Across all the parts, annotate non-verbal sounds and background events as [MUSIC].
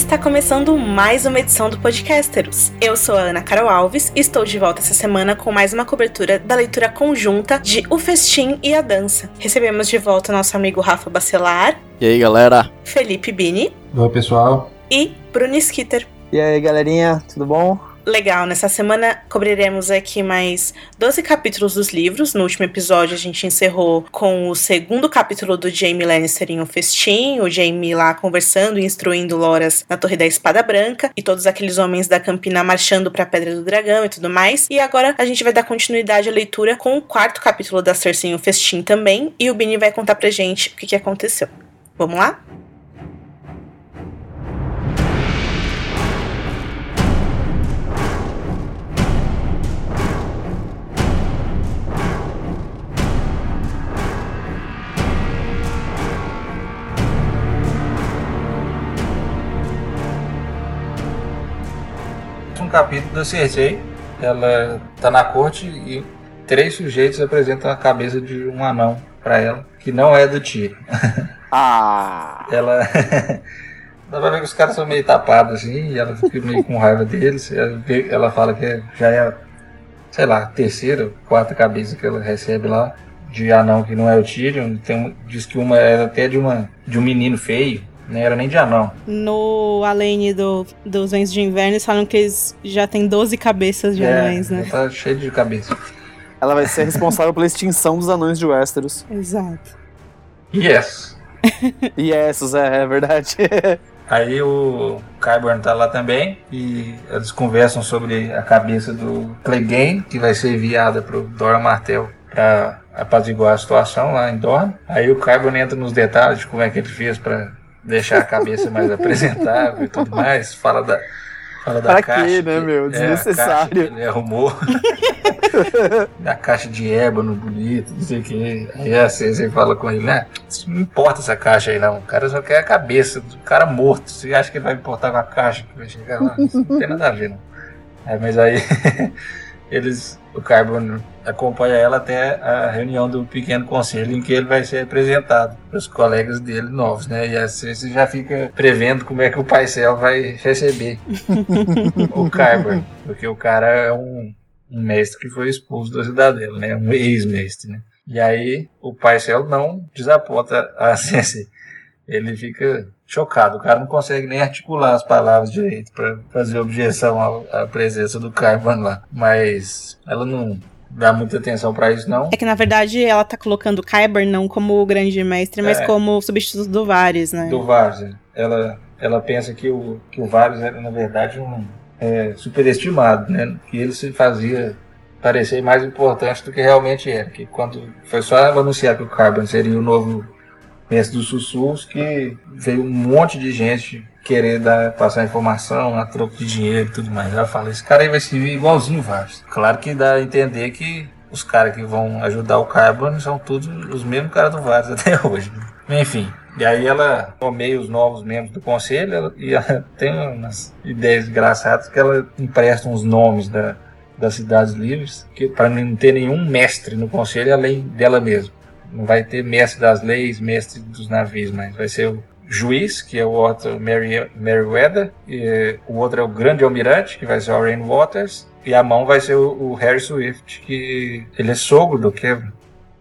Está começando mais uma edição do Podcasteros. Eu sou a Ana Carol Alves e estou de volta essa semana com mais uma cobertura da leitura conjunta de O Festim e a Dança. Recebemos de volta nosso amigo Rafa Bacelar. E aí, galera? Felipe Bini. Oi, pessoal. E Bruno Skitter. E aí, galerinha, tudo bom? Legal, nessa semana cobriremos aqui mais 12 capítulos dos livros. No último episódio a gente encerrou com o segundo capítulo do Jaime Lannister em um festim, o Jaime lá conversando e instruindo Loras na Torre da Espada Branca e todos aqueles homens da Campina marchando para a Pedra do Dragão e tudo mais. E agora a gente vai dar continuidade à leitura com o quarto capítulo da Cersei em um festim também e o Bini vai contar pra gente o que, que aconteceu. Vamos lá? Capítulo da Cersei. Ela tá na corte e três sujeitos apresentam a cabeça de um anão para ela, que não é do tio. [LAUGHS] Ah! ela. [LAUGHS] Dá pra ver que os caras são meio tapados assim, e ela fica meio com raiva deles. Ela, ela fala que já é, sei lá, terceira, quarta cabeça que ela recebe lá de anão que não é o Tyrion. Tem, diz que uma era até de, uma, de um menino feio. Nem era nem de anão. No Alene do, dos Ventos de Inverno, eles falam que eles já tem 12 cabeças de é, anões, né? Tá cheio de cabeça. Ela vai ser responsável pela extinção dos anões de Westeros. Exato. Yes. [LAUGHS] yes, é, é verdade. [LAUGHS] Aí o Kyburn tá lá também e eles conversam sobre a cabeça do Clegane, que vai ser enviada pro Dora Martel para apaziguar a situação lá em Dorne. Aí o Kyburn entra nos detalhes de como é que ele fez para deixar a cabeça mais [LAUGHS] apresentável e tudo mais. Fala da, fala da pra caixa. Quê, né, meu? Desnecessário. É, ele arrumou. [LAUGHS] da caixa de ébano bonito, não sei o que. Aí a César fala com ele, né? Não importa essa caixa aí, não. O cara só quer a cabeça do cara morto. Você acha que ele vai importar com a caixa que vai chegar lá? Não tem nada a ver, não. É, mas aí [LAUGHS] eles o Carbon acompanha ela até a reunião do pequeno conselho em que ele vai ser apresentado para os colegas dele novos, né? E assim você já fica prevendo como é que o Paisel vai receber [LAUGHS] o Carbon, porque o cara é um, um, mestre que foi expulso da cidadela, né? Um ex-mestre, né? E aí o Paisel não desaponta a [LAUGHS] Sensei. Ele fica chocado. O cara não consegue nem articular as palavras direito para fazer objeção à, à, presença do Carvan lá. Mas ela não dá muita atenção para isso, não. É que na verdade ela tá colocando o Kyber não como o grande mestre, mas é, como substituto do Varys, né? Do Varys. É. Ela, ela pensa que o, que o Varys era, na verdade, um é, superestimado, né? Que ele se fazia parecer mais importante do que realmente era. Que quando foi só ela anunciar que o Carbon seria o novo mestre dos sussurros que veio um monte de gente querer dar, passar informação a troco de dinheiro e tudo mais. Ela fala, esse cara aí vai servir igualzinho o Varys. Claro que dá a entender que os caras que vão ajudar o Carbon são todos os mesmos caras do Varys [LAUGHS] até hoje. Enfim, e aí ela nomeia os novos membros do conselho ela, e ela [LAUGHS] tem umas ideias engraçadas que ela empresta uns nomes da, das cidades livres para não ter nenhum mestre no conselho além dela mesma não vai ter mestre das leis, mestre dos navios, mas vai ser o juiz, que é o Meriwether, e o outro é o grande almirante, que vai ser o Rain Waters, e a mão vai ser o, o Harry Swift, que ele é sogro do Kevin.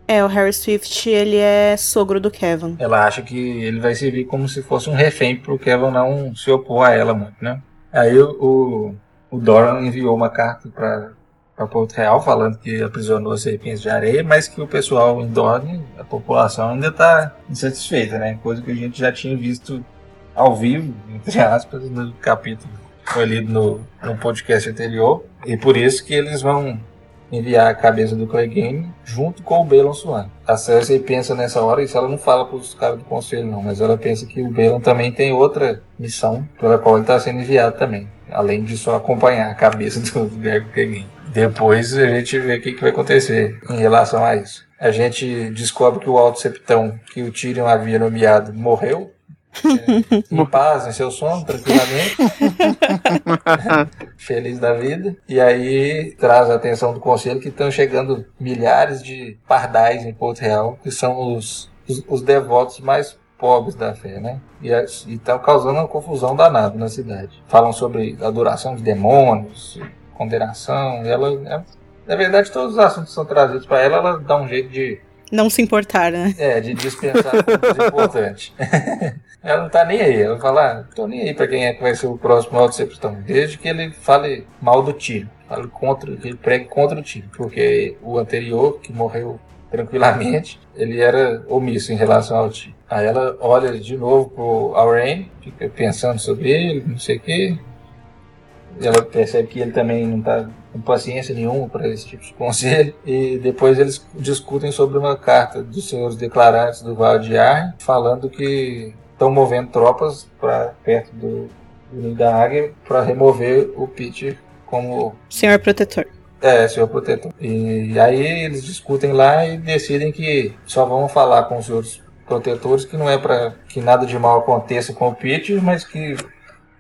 É, o Harry Swift, ele é sogro do Kevin. Ela acha que ele vai servir como se fosse um refém pro Kevin não se opor a ela muito, né? Aí o, o, o Doran enviou uma carta para para Porto Real, falando que aprisionou serpentes de areia, mas que o pessoal em Dorne, a população, ainda está insatisfeita, né? Coisa que a gente já tinha visto ao vivo, entre aspas, no capítulo foi lido no, no podcast anterior. E por isso que eles vão enviar a cabeça do Clegane junto com o Balon Swan. A Cersei pensa nessa hora, isso ela não fala para os caras do conselho não, mas ela pensa que o Balon também tem outra missão pela qual ele está sendo enviado também, além de só acompanhar a cabeça do Greg Clegane. Depois a gente vê o que, que vai acontecer em relação a isso. A gente descobre que o Alto Septão, que o Tyrion havia nomeado, morreu. É, em [LAUGHS] paz, em seu sono, tranquilamente. [LAUGHS] Feliz da vida. E aí traz a atenção do conselho que estão chegando milhares de pardais em Porto Real, que são os, os, os devotos mais pobres da fé, né? E estão causando uma confusão danada na cidade. Falam sobre adoração de demônios, condenação. Ela, é, na verdade, todos os assuntos que são trazidos para ela, ela dá um jeito de não se importar, né? É, de dispensar coisas importantes. [LAUGHS] ela não tá nem aí. Ela fala, ah, tô nem aí pra quem é que vai ser o próximo alto septão. Desde que ele fale mal do tiro. Fale contra, que ele pregue contra o tiro. Porque o anterior, que morreu tranquilamente, ele era omisso em relação ao tio. Aí ela olha de novo pro Aurain, fica pensando sobre ele, não sei o quê. E ela percebe que ele também não está com paciência nenhuma para esse tipo de conselho. E depois eles discutem sobre uma carta dos senhores declarantes do Vale de Arne, falando que estão movendo tropas para perto do, do Ninho da Águia para remover o Peter como senhor protetor. É, senhor protetor. E aí eles discutem lá e decidem que só vão falar com os outros protetores que não é para que nada de mal aconteça com o Peter, mas que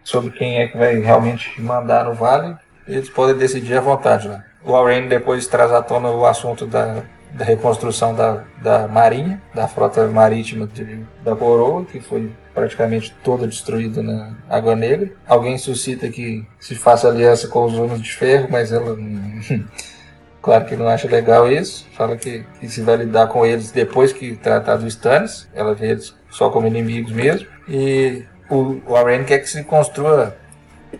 sobre quem é que vai realmente mandar no vale, eles podem decidir à vontade lá. O Aurane depois traz à tona o assunto da, da reconstrução da, da marinha, da frota marítima de, da coroa, que foi praticamente toda destruída na Água Negra. Alguém suscita que se faça aliança com os homens de ferro, mas ela [LAUGHS] claro que não acha legal isso. Fala que, que se vai lidar com eles depois que tratar do Stannis. Ela vê eles só como inimigos mesmo. E o, o quer que se construa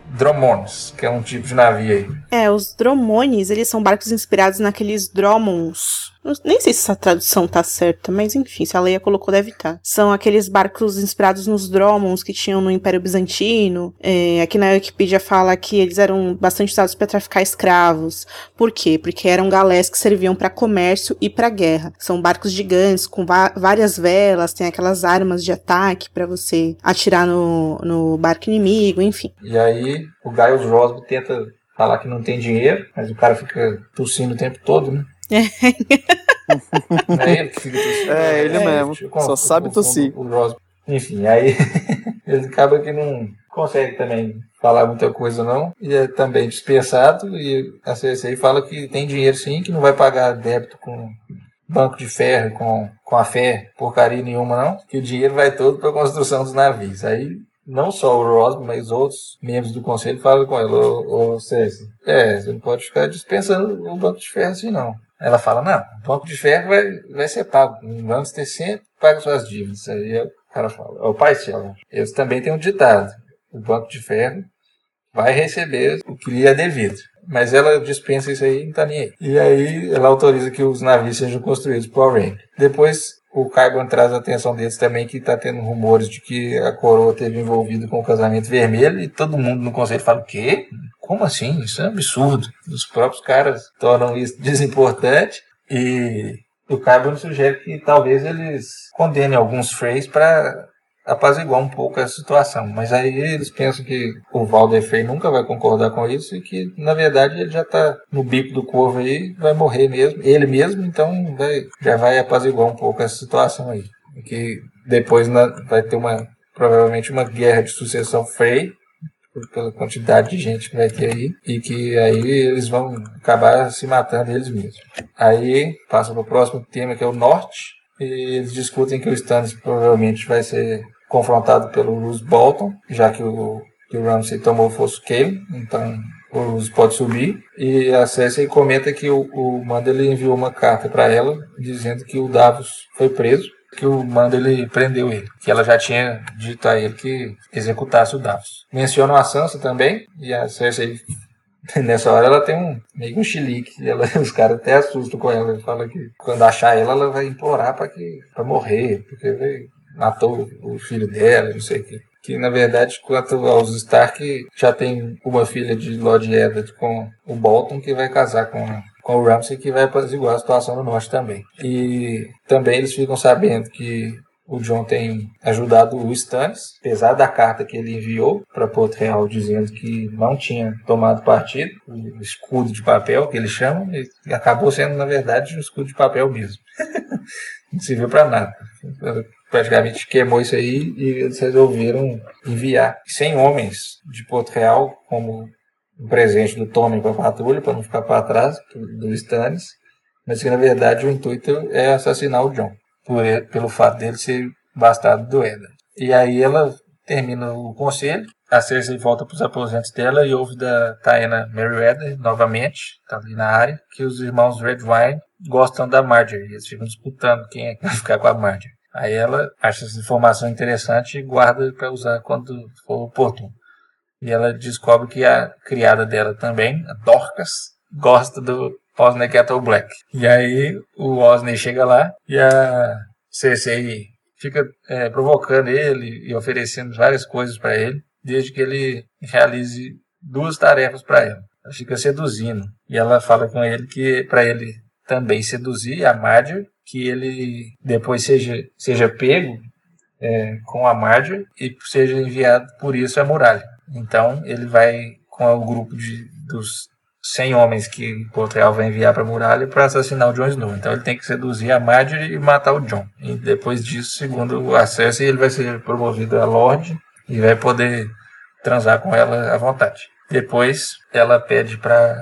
Dromones, que é um tipo de navio aí. É, os Dromones, eles são barcos inspirados naqueles Dromons, nem sei se essa tradução tá certa, mas enfim, se a Leia colocou, deve estar. Tá. São aqueles barcos inspirados nos Dromons que tinham no Império Bizantino. É, aqui na Wikipedia fala que eles eram bastante usados para traficar escravos. Por quê? Porque eram galés que serviam para comércio e para guerra. São barcos gigantes com várias velas, tem aquelas armas de ataque para você atirar no, no barco inimigo, enfim. E aí o Giles Rosby tenta falar que não tem dinheiro, mas o cara fica tossindo o tempo todo, né? É. ele que fica tossindo. É, ele é, mesmo. Tipo, Só sabe tossir. O, o Enfim, aí [LAUGHS] ele acaba que não consegue também falar muita coisa não, e é também dispensado, e a CSI fala que tem dinheiro sim, que não vai pagar débito com banco de ferro, com, com a fé, porcaria nenhuma não, que o dinheiro vai todo para a construção dos navios. Aí não só o Rosby, mas outros membros do conselho falam com ela, ô, ô César, é, você não pode ficar dispensando o banco de ferro assim não. Ela fala, não, o banco de ferro vai, vai ser pago. Vamos ter sempre paga suas dívidas. Aí o cara fala, o pai Cielo, eles também têm um ditado. O banco de ferro vai receber o que lhe é devido. Mas ela dispensa isso aí não tá nem aí. E aí ela autoriza que os navios sejam construídos por Rain. Depois o Carbon traz a atenção deles também que está tendo rumores de que a coroa teve envolvido com o casamento vermelho e todo mundo no conselho fala o quê? Como assim? Isso é um absurdo. Os próprios caras tornam isso [LAUGHS] desimportante e o Carbon sugere que talvez eles condenem alguns Freys para apaziguar um pouco essa situação. Mas aí eles pensam que o Valder Frey nunca vai concordar com isso e que, na verdade, ele já está no bico do corvo aí, vai morrer mesmo, ele mesmo, então vai, já vai apaziguar um pouco essa situação aí. Que depois vai ter uma, provavelmente uma guerra de sucessão Frey, pela quantidade de gente que vai ter aí, e que aí eles vão acabar se matando eles mesmos. Aí passa para o próximo tema que é o norte, e eles discutem que o Stannis provavelmente vai ser confrontado pelo Bruce Bolton, já que o, que o Ramsay tomou o fosso Kale, então o Bruce pode subir. E a Cersei comenta que o, o Mandela enviou uma carta para ela dizendo que o Davos foi preso que o Mandela prendeu ele, que ela já tinha dito a ele que executasse o Davos. Mencionam a Sansa também, e a Cersei [LAUGHS] nessa hora ela tem um meio um chilique, ela, [LAUGHS] os caras até assustam com ela, fala que quando achar ela, ela vai implorar para que morrer, porque matou o filho dela, não sei o que. Que na verdade, quanto aos Stark, já tem uma filha de Lord Eddard com o Bolton que vai casar com com o Ramsey que vai apaziguar a situação no norte também. E também eles ficam sabendo que o John tem ajudado o Stannis, apesar da carta que ele enviou para Porto Real dizendo que não tinha tomado partido, o escudo de papel que eles chamam, e acabou sendo na verdade um escudo de papel mesmo. [LAUGHS] não serviu para nada. Praticamente queimou isso aí e eles resolveram enviar 100 homens de Porto Real como um presente do Tommy para a patrulha, para não ficar para trás do Stannis, mas que na verdade o intuito é assassinar o John, por, pelo fato dele ser bastardo do Eda. E aí ela termina o conselho, a Cersei volta para os aposentos dela e ouve da Taena Merryweather novamente, tá ali na área, que os irmãos Redwine gostam da Marjorie. Eles ficam disputando quem é que vai ficar com a Marjorie. Aí ela acha essa informação interessante e guarda para usar quando for oportuno. E ela descobre que a criada dela também, a Dorcas, gosta do Osney Kettle Black. E aí o Osney chega lá e a Cersei fica é, provocando ele e oferecendo várias coisas para ele, desde que ele realize duas tarefas para ela. Ela fica seduzindo e ela fala com ele que para ele também seduzir a Marjorie, que ele depois seja, seja pego é, com a Marjorie e seja enviado por isso à muralha. Então ele vai com o grupo de, dos 100 homens que Portugal vai enviar para a muralha para assassinar o Jon Snow. Então ele tem que seduzir a Marjorie e matar o Jon. E depois disso, segundo o acesso, ele vai ser promovido a Lorde e vai poder transar com ela à vontade. Depois ela pede para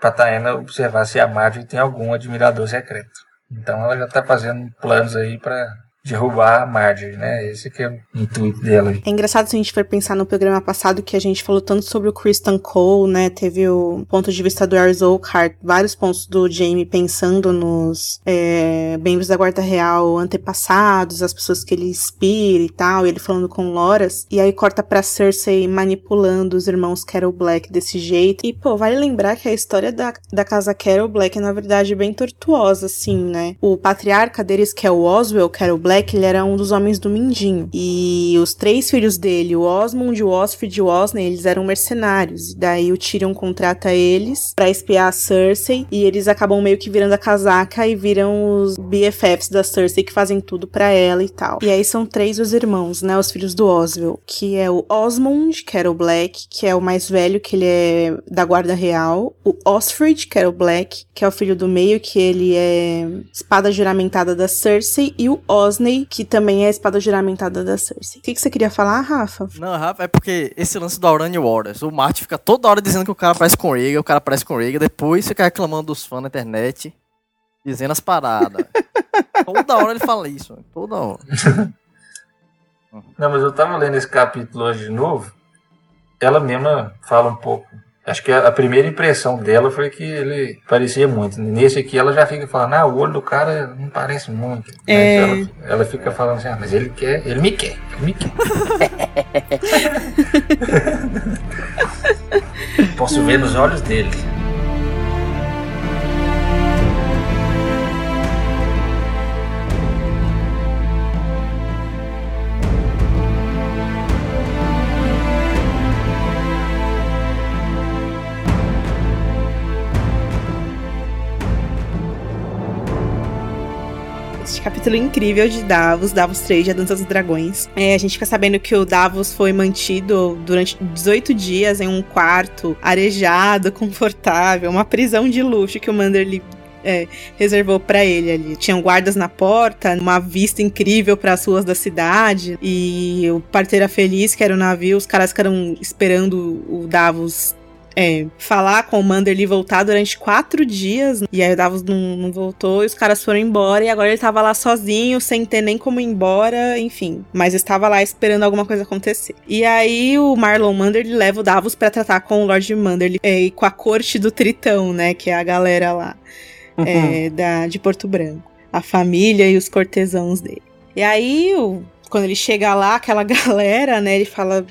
para Taena observar se a Marjorie tem algum admirador secreto. Então ela já está fazendo planos aí para derrubar a Marjorie, né? Esse que é o intuito dela. É engraçado se a gente for pensar no programa passado que a gente falou tanto sobre o Kristen Cole, né? Teve o ponto de vista do Ars Oakhart, vários pontos do Jamie pensando nos é, membros da Guarda Real antepassados, as pessoas que ele inspira e tal, e ele falando com Loras. E aí corta pra Cersei manipulando os irmãos Carol Black desse jeito. E, pô, vale lembrar que a história da, da casa Carol Black é, na verdade, bem tortuosa, assim, né? O patriarca deles, que é o Oswell Carol Black, Black ele era um dos homens do Mindinho. E os três filhos dele, o Osmond, o Osfrid e o Osney, eles eram mercenários. E daí o Tyrion contrata eles para espiar a Cersei. E eles acabam meio que virando a casaca e viram os BFFs da Cersei que fazem tudo para ela e tal. E aí são três os irmãos, né? Os filhos do Oswell. Que é o Osmond, que era o Black, que é o mais velho, que ele é da Guarda Real. O Osfrid, que era o Black, que é o filho do meio, que ele é espada juramentada da Cersei. E o Osney Disney, que também é a espada juramentada da Cersei. O que, que você queria falar, Rafa? Não, Rafa, é porque esse lance do Aurania Waters, o Martin fica toda hora dizendo que o cara parece com Rhaegar, o cara parece com Rhaegar, depois fica reclamando dos fãs na internet, dizendo as paradas. [LAUGHS] toda hora ele fala isso, toda hora. Não, mas eu tava lendo esse capítulo hoje de novo, ela mesma fala um pouco Acho que a, primeira impressão dela foi que ele parecia muito. Nesse aqui ela já fica falando, ah, o olho do cara não parece muito. É... Ela, ela, fica falando assim, ah, mas ele quer, ele me quer, ele me quer. [LAUGHS] Posso ver nos olhos dele. Capítulo incrível de Davos, Davos 3, a Dança dos Dragões. É, a gente fica sabendo que o Davos foi mantido durante 18 dias em um quarto arejado, [LAUGHS] confortável, uma prisão de luxo que o Manderly é, reservou para ele ali. Tinham guardas na porta, uma vista incrível para as ruas da cidade e o Parteira Feliz, que era o navio, os caras ficaram esperando o Davos é, falar com o Manderly voltar durante quatro dias. E aí o Davos não, não, voltou e os caras foram embora. E agora ele tava lá sozinho, sem ter nem como ir embora, enfim. Mas estava lá esperando alguma coisa acontecer. E aí o Marlon Manderly leva o Davos para tratar com o Lord Manderly é, e com a corte do Tritão, né? Que é a galera lá uhum. é, da, de Porto Branco. A família e os cortesãos dele. E aí, o, quando ele chega lá, aquela [LAUGHS] galera, né? Ele fala: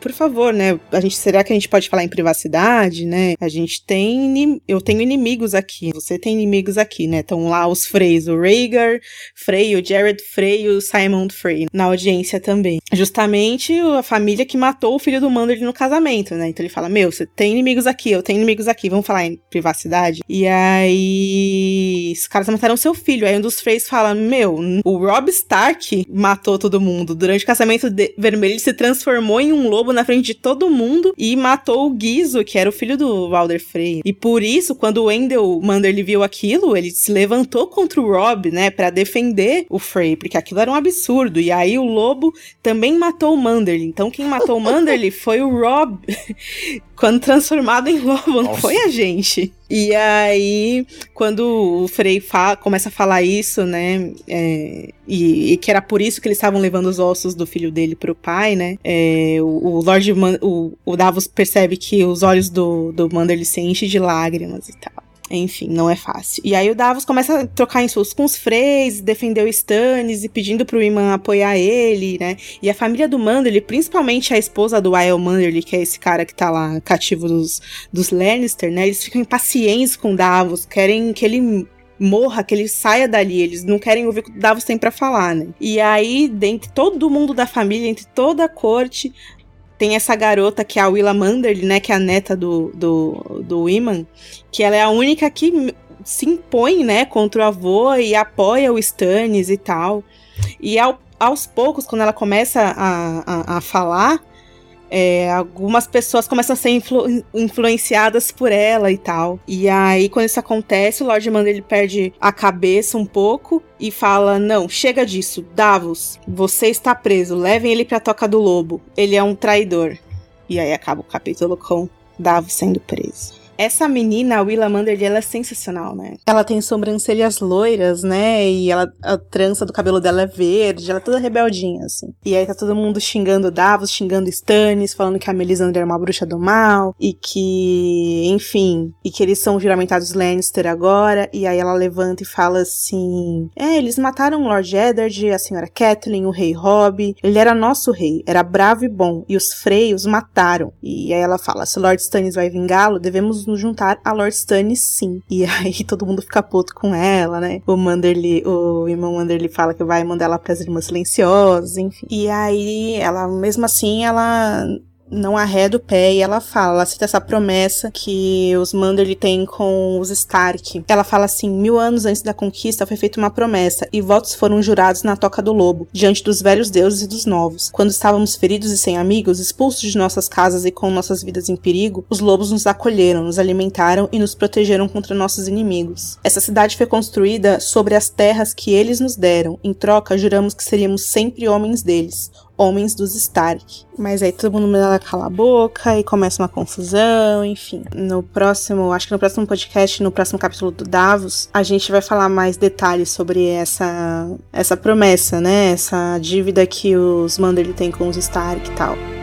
por favor, né? A gente, será que a gente pode falar em privacidade, né? A gente tem. Eu tenho inimigos aqui. Você tem inimigos aqui, né? Estão lá os Freys, o Rhaegar Frey, o Jared Frey o Simon Frey na audiência também. Justamente a família que matou o filho do Manderly no casamento, né? Então ele fala: Meu, você tem inimigos aqui, eu tenho inimigos aqui, vamos falar em privacidade. E aí. Os caras mataram seu filho. Aí um dos Freys fala: Meu, o Rob Stark matou todo mundo. Durante o casamento vermelho, ele se transformou em um lobo lobo na frente de todo mundo e matou o Guizo, que era o filho do Walder Frey. E por isso, quando o Wendell Manderly viu aquilo, ele se levantou contra o Rob, né, para defender o Frey, porque aquilo era um absurdo. E aí o lobo também matou o Manderly. Então quem matou o Manderly foi o Rob [LAUGHS] quando transformado em [LAUGHS] lobo, não foi a gente. E aí, quando o Frei começa a falar isso, né? É, e, e, que era por isso que eles estavam levando os ossos do filho dele pro pai, né? É, o, o Lord Man, o, o Davos percebe que os olhos do, do Manderly se enchem de lágrimas e tal. Enfim, não é fácil. E aí o Davos começa a trocar insultos com os Freys, defender o Stannis e pedindo pro Iman apoiar ele, né? E a família do Manderly, principalmente a esposa do Lyle Manderly, que é esse cara que tá lá cativo dos, dos Lannister, né? Eles ficam impacientes com o Davos, querem que ele morra, que ele saia dali. Eles não querem ouvir o que o Davos tem para falar, né? E aí, dentre todo mundo da família, entre toda a corte, tem essa garota que é a Willa Manderly, né? Que é a neta do, do, do Iman, que ela é a única que se impõe, né, contra o avô e apoia o Stannis e tal. E ao, aos poucos, quando ela começa a, a, a falar, é, algumas pessoas começam a ser influ influenciadas por ela e tal. E aí, quando isso acontece, o Lord Manda ele perde a cabeça um pouco e fala: Não, chega disso, Davos, você está preso, levem ele pra toca do lobo. Ele é um traidor. E aí acaba o capítulo com Davos sendo preso. Essa menina, a Willa Manderly, ela é sensacional, né? Ela tem sobrancelhas loiras, né? E ela, a trança do cabelo dela é verde, ela é toda rebeldinha, assim. E aí tá todo mundo xingando Davos, xingando Stannis, falando que a Melisandre é uma bruxa do mal, e que, enfim, e que eles são juramentados Lannister agora. E aí ela levanta e fala assim: É, eles mataram o Lord Eddard, a senhora Catelyn, o rei Robb. Ele era nosso rei, era bravo e bom, e os freios mataram. E aí ela fala: se Lord Stannis vai vingá-lo, devemos nos juntar a Lord Stannis sim. E [LAUGHS] aí todo mundo fica puto com ela, né? O Manderly, o irmão Manderly fala que vai mandar ela pras Irmãs Silenciosas, enfim. E aí ela, mesmo assim, ela não arreda o pé e ela fala, ela cita essa promessa que os Manderly têm com os Stark. Ela fala assim: mil anos antes da conquista foi feita uma promessa e votos foram jurados na toca do lobo, diante dos velhos deuses e dos novos. Quando estávamos feridos e sem amigos, expulsos de nossas casas e com nossas vidas em perigo, os lobos nos acolheram, nos alimentaram e nos protegeram contra nossos inimigos. Essa cidade foi construída sobre as terras que eles nos deram. Em troca, juramos que seríamos sempre homens deles, homens dos Stark. Mas aí todo mundo manda cala a boca e começa uma confusão, enfim. No próximo, acho que no próximo podcast, no próximo capítulo do Davos, a gente vai falar mais detalhes sobre essa essa promessa, né? Essa dívida que os Manderly têm com os Stark e tal.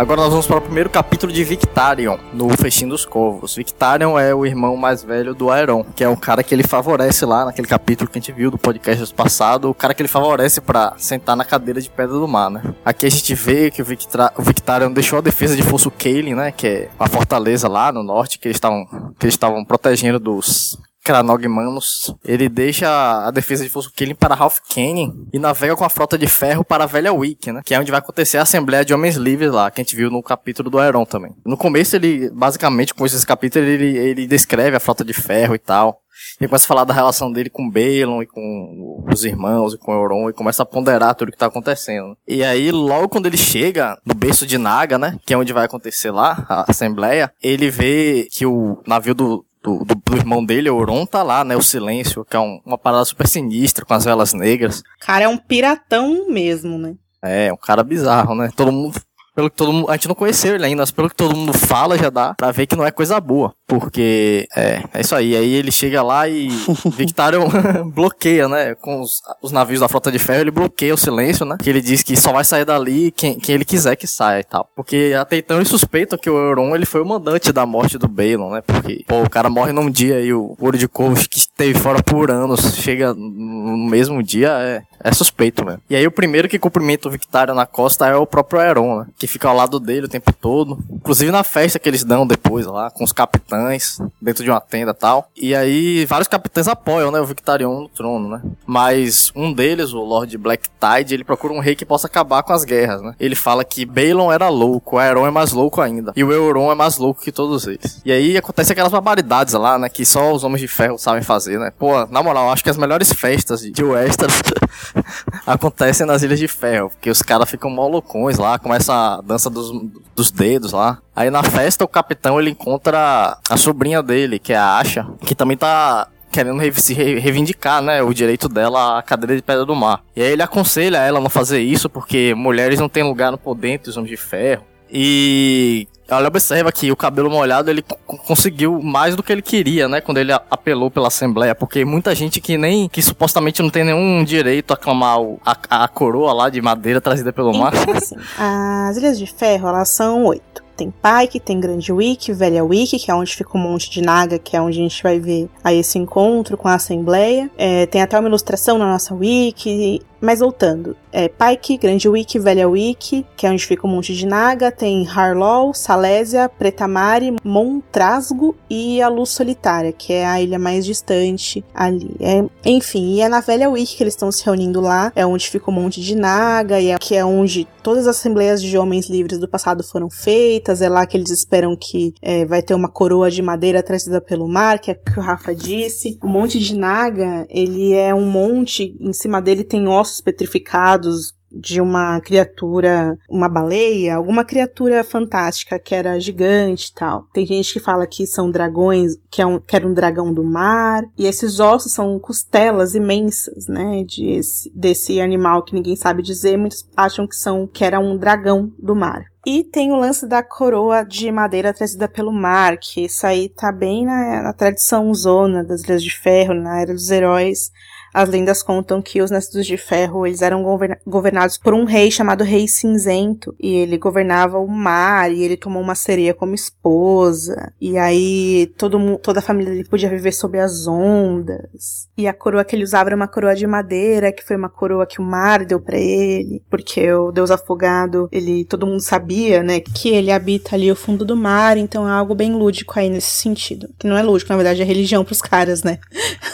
Agora nós vamos para o primeiro capítulo de Victarion, no Festim dos Corvos. Victarion é o irmão mais velho do Aeron, que é o cara que ele favorece lá naquele capítulo que a gente viu do podcast passado, o cara que ele favorece para sentar na cadeira de Pedra do Mar, né? Aqui a gente vê que o, Victra o Victarion deixou a defesa de Fosso Kaelin, né, que é a fortaleza lá no norte que eles estavam que eles estavam protegendo dos Cranogmanos, ele deixa a defesa de Fosukilin para Ralph Kenny e navega com a frota de ferro para a Velha Wick, né? Que é onde vai acontecer a Assembleia de Homens Livres lá, que a gente viu no capítulo do Aeron também. No começo ele, basicamente, com esse capítulo, ele, ele descreve a frota de ferro e tal. Ele começa a falar da relação dele com Balon e com os irmãos e com Euron e começa a ponderar tudo que tá acontecendo. E aí, logo quando ele chega no berço de Naga, né, que é onde vai acontecer lá a assembleia, ele vê que o navio do, do, do, do, irmão dele, o Oron, tá lá, né? O Silêncio, que é um, uma parada super sinistra com as velas negras. Cara, é um piratão mesmo, né? É, um cara bizarro, né? Todo mundo. Pelo que todo mundo. A gente não conheceu ele ainda, mas pelo que todo mundo fala, já dá pra ver que não é coisa boa. Porque é, é isso aí. Aí ele chega lá e [LAUGHS] Victarion [LAUGHS] bloqueia, né? Com os, os, navios da frota de ferro, ele bloqueia o silêncio, né? Que ele diz que só vai sair dali quem, quem ele quiser que saia e tal. Porque até então eles suspeitam que o Euron ele foi o mandante da morte do Balon, né? Porque, pô, o cara morre num dia e o ouro de corvo que esteve fora por anos chega no mesmo dia, é, é suspeito mesmo. E aí o primeiro que cumprimenta o Victarion na costa é o próprio Euron, né? Que fica ao lado dele o tempo todo. Inclusive na festa que eles dão depois lá, com os capitães dentro de uma tenda tal. E aí vários capitães apoiam, né, o Victarion no trono, né? Mas um deles, o Lord Black Tide, ele procura um rei que possa acabar com as guerras, né? Ele fala que Balon era louco, Aeron é mais louco ainda. E o Euron é mais louco que todos eles. E aí acontece aquelas barbaridades lá, né, que só os Homens de Ferro sabem fazer. né? Pô, na moral, acho que as melhores festas de Westeros [LAUGHS] acontecem nas Ilhas de Ferro, porque os caras ficam mó loucões lá, começa a dança dos, dos dedos lá. Aí na festa o capitão ele encontra a sobrinha dele, que é a Asha, que também tá querendo se reivindicar, né, o direito dela à cadeira de pedra do mar. E aí ele aconselha ela a não fazer isso porque mulheres não têm lugar no poder entre os homens de ferro. E ela observa que o cabelo molhado ele conseguiu mais do que ele queria, né? Quando ele apelou pela Assembleia, porque muita gente que nem que supostamente não tem nenhum direito a clamar o, a, a coroa lá de madeira trazida pelo mar. Então, assim, as Ilhas de Ferro, elas são oito. Tem Pike, tem Grande Wiki, Velha Wiki, que é onde fica um monte de Naga, que é onde a gente vai ver aí esse encontro com a Assembleia. É, tem até uma ilustração na nossa Wiki. Mas voltando, é Pike, Grande Wiki, Velha Wiki, que é onde fica um monte de Naga, tem Harlaw, Salésia, Pretamare, Montrasgo e a Luz Solitária, que é a ilha mais distante ali. É, enfim, e é na Velha Wiki que eles estão se reunindo lá, é onde fica um monte de Naga, e é, que é onde todas as assembleias de homens livres do passado foram feitas, é lá que eles esperam que é, vai ter uma coroa de madeira trazida pelo mar, que é o que o Rafa disse. O monte de Naga, ele é um monte, em cima dele tem ossos ossos petrificados de uma criatura, uma baleia, alguma criatura fantástica que era gigante e tal. Tem gente que fala que são dragões, que, é um, que era um dragão do mar, e esses ossos são costelas imensas, né, de esse, desse animal que ninguém sabe dizer, muitos acham que são que era um dragão do mar. E tem o lance da coroa de madeira trazida pelo mar, que isso aí tá bem na, na tradição zona das Ilhas de Ferro, na Era dos Heróis, as lendas contam que os Nascidos de Ferro eles eram governados por um rei chamado Rei Cinzento. E ele governava o mar e ele tomou uma sereia como esposa. E aí todo toda a família dele podia viver sob as ondas. E a coroa que ele usava era uma coroa de madeira que foi uma coroa que o mar deu para ele. Porque o Deus afogado ele todo mundo sabia né que ele habita ali o fundo do mar. Então é algo bem lúdico aí nesse sentido. Que não é lúdico na verdade é religião para os caras né?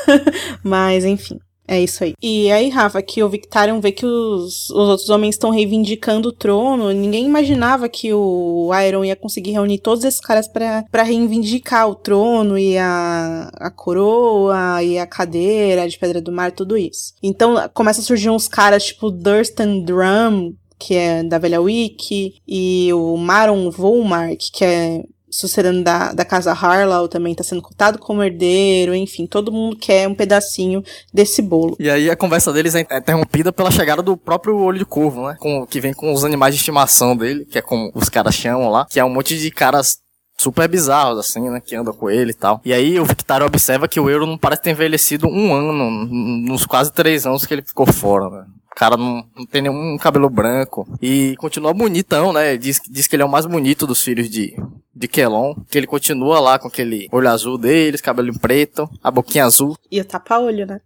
[LAUGHS] Mas enfim é isso aí. E aí, Rafa, que o Victarion vê que os, os outros homens estão reivindicando o trono. Ninguém imaginava que o Iron ia conseguir reunir todos esses caras para reivindicar o trono e a, a coroa e a cadeira de Pedra do Mar, tudo isso. Então começa a surgir uns caras tipo Durstan Drum, que é da Velha Wiki, e o Maron Volmark, que é sucedendo da, da casa Harlow também está sendo cotado como herdeiro, enfim, todo mundo quer um pedacinho desse bolo. E aí a conversa deles é interrompida pela chegada do próprio olho de corvo, né? Com, que vem com os animais de estimação dele, que é como os caras chamam lá, que é um monte de caras super bizarros, assim, né? Que andam com ele e tal. E aí o Victário observa que o Euro não parece ter envelhecido um ano, nos quase três anos que ele ficou fora, né? Cara não, não tem nenhum cabelo branco. E continua bonitão, né? Diz, diz que ele é o mais bonito dos filhos de, de Kelon. Que ele continua lá com aquele olho azul deles, cabelo preto, a boquinha azul. E o tapa-olho, né?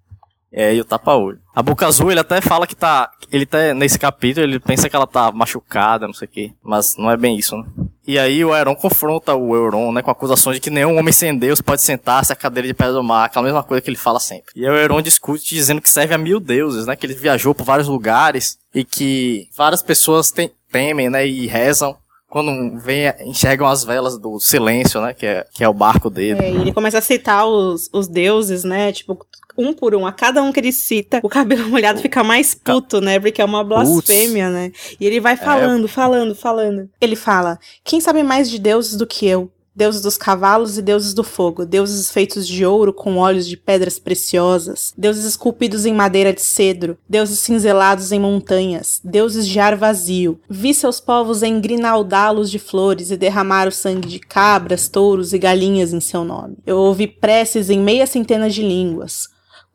É, e o tapa-olho. A boca azul, ele até fala que tá. Ele tá nesse capítulo, ele pensa que ela tá machucada, não sei o quê. Mas não é bem isso, né? E aí o Aeron confronta o Euron, né, com acusações de que nenhum homem sem Deus pode sentar-se à cadeira de pedra do mar, aquela mesma coisa que ele fala sempre. E aí o Euron discute dizendo que serve a mil deuses, né, que ele viajou por vários lugares e que várias pessoas tem, temem, né, e rezam quando vem, enxergam as velas do silêncio, né? Que é, que é o barco dele. É, e ele começa a citar os, os deuses, né? Tipo, um por um. A cada um que ele cita, o cabelo [LAUGHS] molhado fica mais puto, né? Porque é uma blasfêmia, Puts. né? E ele vai falando, é. falando, falando. Ele fala: Quem sabe mais de deuses do que eu? Deuses dos cavalos e deuses do fogo, deuses feitos de ouro com olhos de pedras preciosas, deuses esculpidos em madeira de cedro, deuses cinzelados em montanhas, deuses de ar vazio. Vi seus povos engrinaldá-los de flores e derramar o sangue de cabras, touros e galinhas em seu nome. Eu ouvi preces em meia centena de línguas.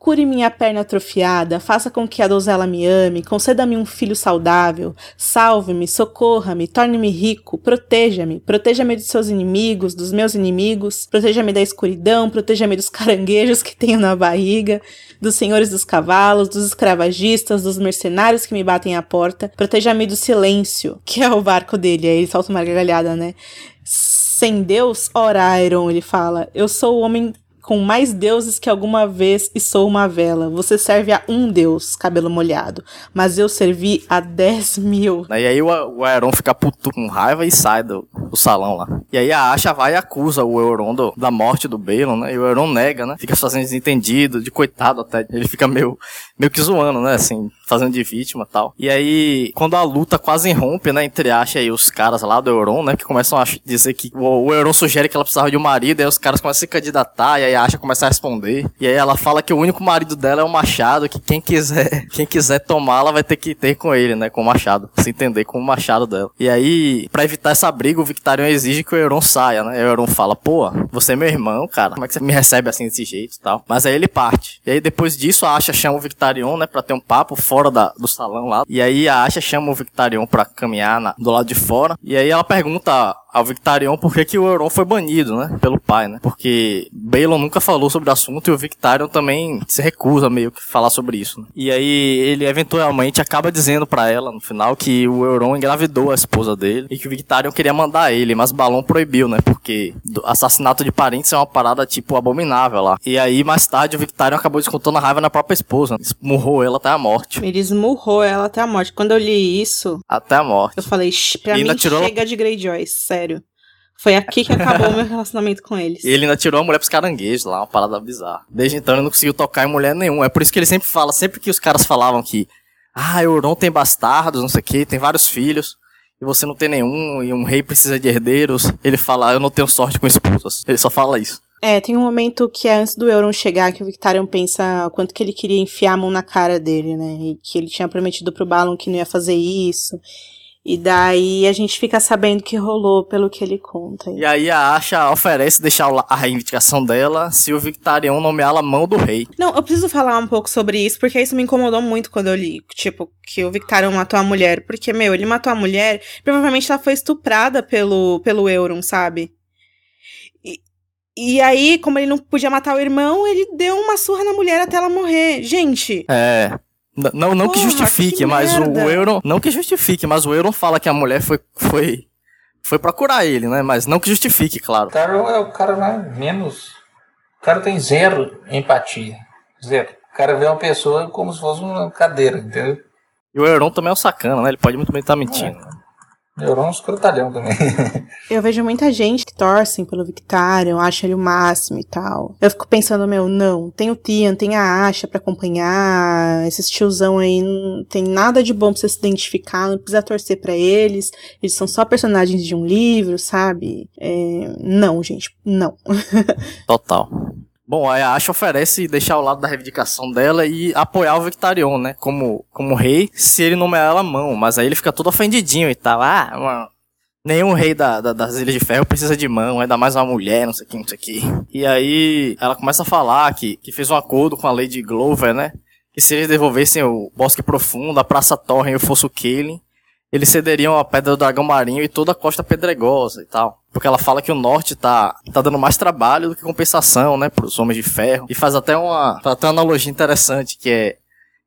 Cure minha perna atrofiada, faça com que a donzela me ame, conceda-me um filho saudável, salve-me, socorra-me, torne-me rico, proteja-me, proteja-me dos seus inimigos, dos meus inimigos, proteja-me da escuridão, proteja-me dos caranguejos que tenho na barriga, dos senhores dos cavalos, dos escravagistas, dos mercenários que me batem à porta, proteja-me do silêncio, que é o barco dele, aí ele solta uma gargalhada, né? Sem Deus, ora, Iron, ele fala, eu sou o homem com mais deuses que alguma vez e sou uma vela. Você serve a um deus, cabelo molhado, mas eu servi a dez mil. E aí o, Aeron fica puto com raiva e sai do, do salão lá. E aí a Asha vai e acusa o Euron do, da morte do Balon, né? E o Euron nega, né? Fica fazendo desentendido, de coitado até. Ele fica meio, meio que zoando, né? Assim, fazendo de vítima tal. E aí, quando a luta quase rompe, né? Entre Asha e os caras lá do Euron, né? Que começam a dizer que o, o Euron sugere que ela precisava de um marido, e aí os caras começam a se candidatar, e aí a Asha começa a responder. E aí ela fala que o único marido dela é o Machado, que quem quiser, [LAUGHS] quem quiser tomá-la vai ter que ter com ele, né? Com o Machado. Se entender com o Machado dela. E aí, para evitar essa briga, o Victarion exige que o Euron saia, né? E o Euron fala, pô, você é meu irmão, cara. Como é que você me recebe assim desse jeito e tal? Mas aí ele parte. E aí depois disso, a Asha chama o Victarion, né? Pra ter um papo fora da, do salão lá. E aí a Asha chama o Victarion pra caminhar na, do lado de fora. E aí ela pergunta ao Victarion por que, o Euron foi banido, né? Pelo pai, né? Porque Balon nunca falou sobre o assunto e o Victarion também se recusa meio que falar sobre isso. Né? E aí ele eventualmente acaba dizendo para ela no final que o Euron engravidou a esposa dele e que o Victarion queria mandar ele, mas Balon proibiu, né? Porque assassinato de parentes é uma parada tipo abominável lá. E aí mais tarde o Victarion acabou descontando a raiva na própria esposa, esmurrou ela até a morte. Ele esmurrou ela até a morte. Quando eu li isso, até a morte. Eu falei, pra e mim tirou... chega de Greyjoy, sério. Foi aqui que acabou o meu relacionamento com eles. E ele ainda tirou a mulher pros caranguejos lá, uma parada bizarra. Desde então ele não conseguiu tocar em mulher nenhuma. É por isso que ele sempre fala, sempre que os caras falavam que, ah, Euron tem bastardos, não sei o que, tem vários filhos, e você não tem nenhum, e um rei precisa de herdeiros, ele fala, eu não tenho sorte com esposas. Ele só fala isso. É, tem um momento que é antes do Euron chegar, que o Victarion pensa quanto que ele queria enfiar a mão na cara dele, né? E que ele tinha prometido pro Balon que não ia fazer isso. E daí a gente fica sabendo que rolou pelo que ele conta. E aí a Asha oferece deixar a reivindicação dela se o Victarion nomeá-la mão do rei. Não, eu preciso falar um pouco sobre isso, porque isso me incomodou muito quando eu li, tipo, que o Victarion matou a mulher. Porque, meu, ele matou a mulher, provavelmente ela foi estuprada pelo, pelo Euron, sabe? E, e aí, como ele não podia matar o irmão, ele deu uma surra na mulher até ela morrer. Gente. É. Não, não Porra, que justifique, que mas o, o Euron. Não que justifique, mas o Euron fala que a mulher foi. foi foi procurar ele, né? Mas não que justifique, claro. O cara é o cara mais menos. O cara tem zero empatia. Zero. O cara vê uma pessoa como se fosse uma cadeira, entendeu? E o Euron também é um sacana, né? Ele pode muito bem estar mentindo. É. Neurônio escrotalhão também. [LAUGHS] eu vejo muita gente que torcem pelo Victarion, acha ele o máximo e tal. Eu fico pensando, meu, não, tem o Tian, tem a Asha para acompanhar, esses tiozão aí não tem nada de bom pra você se identificar, não precisa torcer para eles, eles são só personagens de um livro, sabe? É, não, gente, não. [LAUGHS] Total. Bom, a Asha oferece deixar ao lado da reivindicação dela e apoiar o Victarion, né? Como, como rei, se ele nomear ela mão. Mas aí ele fica todo ofendidinho e tal. Ah, uma, nenhum rei da, da, das Ilhas de Ferro precisa de mão, ainda mais uma mulher, não sei o que, não sei o que. E aí ela começa a falar que, que fez um acordo com a Lady Glover, né? Que se eles devolvessem o Bosque Profundo, a Praça Torren e o Fosso Kaelin, eles cederiam a Pedra do Dragão Marinho e toda a Costa Pedregosa e tal. Porque ela fala que o norte tá, tá dando mais trabalho do que compensação, né, pros Homens de Ferro. E faz até uma, faz até uma analogia interessante, que é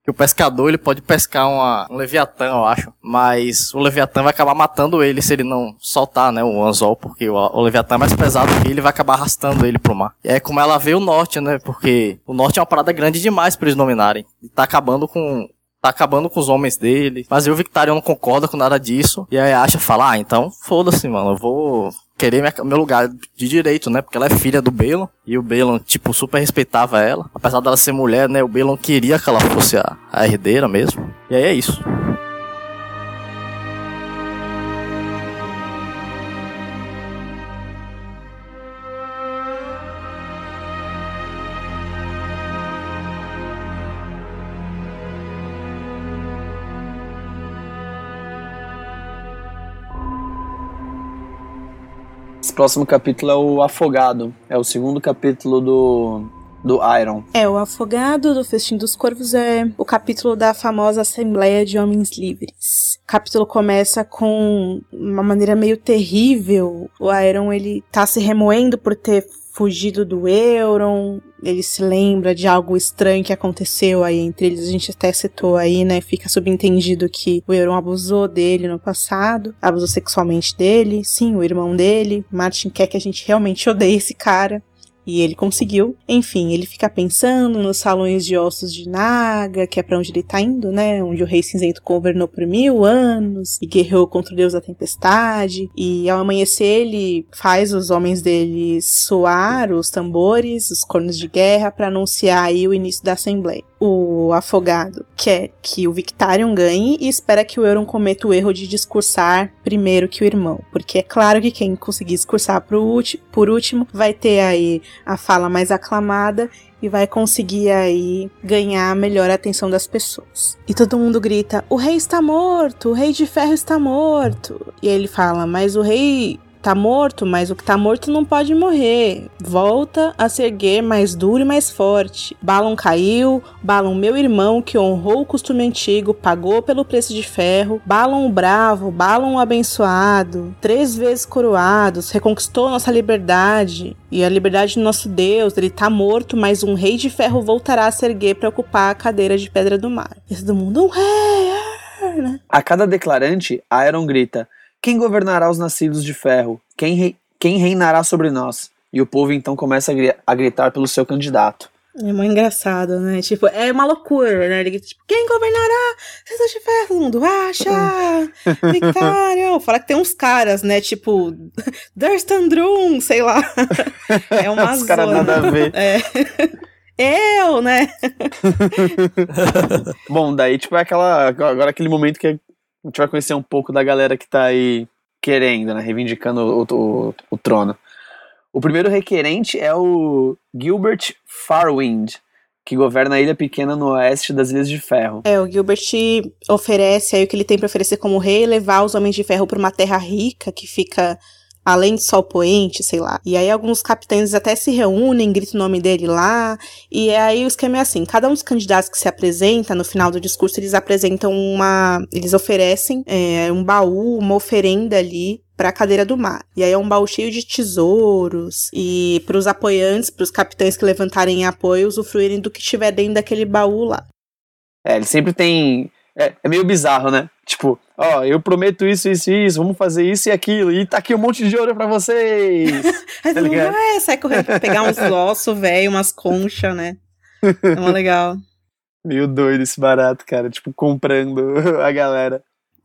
que o pescador ele pode pescar uma, um leviatã, eu acho, mas o leviatã vai acabar matando ele se ele não soltar, né, o anzol, porque o, o leviatã é mais pesado que ele vai acabar arrastando ele pro mar. E é como ela vê o norte, né, porque o norte é uma parada grande demais para eles dominarem. E tá acabando com tá acabando com os homens dele. Mas o Victarion não concorda com nada disso. E aí acha fala, ah, então foda-se, mano, eu vou querer minha, meu lugar de direito, né? Porque ela é filha do Balon. E o Balon, tipo, super respeitava ela. Apesar dela ser mulher, né? O Balon queria que ela fosse a, a herdeira mesmo. E aí é isso. Próximo capítulo é o Afogado. É o segundo capítulo do, do Iron. É, o Afogado do Festim dos Corvos é o capítulo da famosa Assembleia de Homens Livres. O capítulo começa com uma maneira meio terrível. O Iron, ele tá se remoendo por ter fugido do Euron, ele se lembra de algo estranho que aconteceu aí entre eles, a gente até citou aí, né? Fica subentendido que o Euron abusou dele no passado, abusou sexualmente dele, sim, o irmão dele. Martin quer que a gente realmente odeie esse cara. E ele conseguiu. Enfim, ele fica pensando nos salões de ossos de Naga, que é para onde ele tá indo, né? Onde o rei cinzento governou por mil anos e guerreou contra o deus da tempestade. E ao amanhecer, ele faz os homens dele soar os tambores, os cornos de guerra, para anunciar aí o início da assembleia. O afogado quer que o Victarion ganhe e espera que o Euron cometa o erro de discursar primeiro que o irmão. Porque é claro que quem conseguir discursar por último vai ter aí a fala mais aclamada e vai conseguir aí ganhar melhor a atenção das pessoas. E todo mundo grita: "O rei está morto! O rei de ferro está morto!" E ele fala: "Mas o rei Tá morto, mas o que tá morto não pode morrer. Volta a se erguer mais duro e mais forte. Balon caiu, Balon meu irmão que honrou o costume antigo, pagou pelo preço de ferro. Balon bravo, Balon abençoado, três vezes coroados, reconquistou nossa liberdade e a liberdade do nosso Deus. Ele tá morto, mas um rei de ferro voltará a se erguer para ocupar a cadeira de pedra do mar. E todo mundo, um rei! Né? A cada declarante, Aeron grita: quem governará os nascidos de ferro? Quem, re... Quem reinará sobre nós? E o povo então começa a gritar pelo seu candidato. É muito engraçado, né? Tipo, é uma loucura, né? Ele tipo, quem governará? Nascidos de ferro, todo mundo acha! [LAUGHS] Victário! Fala que tem uns caras, né? Tipo, [LAUGHS] Durstan Drum, sei lá. [LAUGHS] É uma Os caras nada a ver. É. Eu, né? Bom, daí, tipo, é aquela. Agora aquele momento que é a gente vai conhecer um pouco da galera que tá aí querendo, né, reivindicando o, o, o trono. O primeiro requerente é o Gilbert Farwind, que governa a ilha pequena no oeste das Ilhas de Ferro. É, o Gilbert oferece aí o que ele tem para oferecer como rei, levar os homens de ferro para uma terra rica que fica além de sol poente, sei lá. E aí alguns capitães até se reúnem, gritam o nome dele lá. E aí o esquema é assim: cada um dos candidatos que se apresenta, no final do discurso, eles apresentam uma. Eles oferecem é, um baú, uma oferenda ali para a cadeira do mar. E aí é um baú cheio de tesouros e para os apoiantes, para os capitães que levantarem apoio, usufruírem do que tiver dentro daquele baú lá. É, ele sempre tem é, é meio bizarro, né? Tipo, ó, eu prometo isso, isso e isso, vamos fazer isso e aquilo, e tá aqui um monte de ouro pra vocês. [LAUGHS] Aí tá ligado? É, sai correndo pra pegar uns [LAUGHS] ossos, velho, umas conchas, né? É uma legal. Meio doido esse barato, cara, tipo, comprando [LAUGHS] a galera.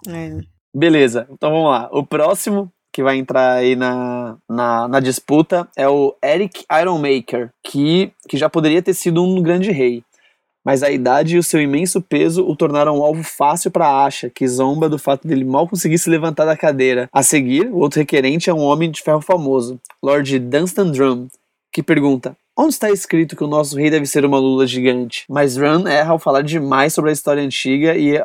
É. Beleza, então vamos lá. O próximo que vai entrar aí na, na, na disputa é o Eric Ironmaker, que, que já poderia ter sido um grande rei mas a idade e o seu imenso peso o tornaram um alvo fácil para Asha, que zomba do fato dele mal conseguir se levantar da cadeira. A seguir, o outro requerente é um homem de ferro famoso, Lord Dunstan Drum, que pergunta: Onde está escrito que o nosso rei deve ser uma lula gigante? Mas Run erra ao falar demais sobre a história antiga e,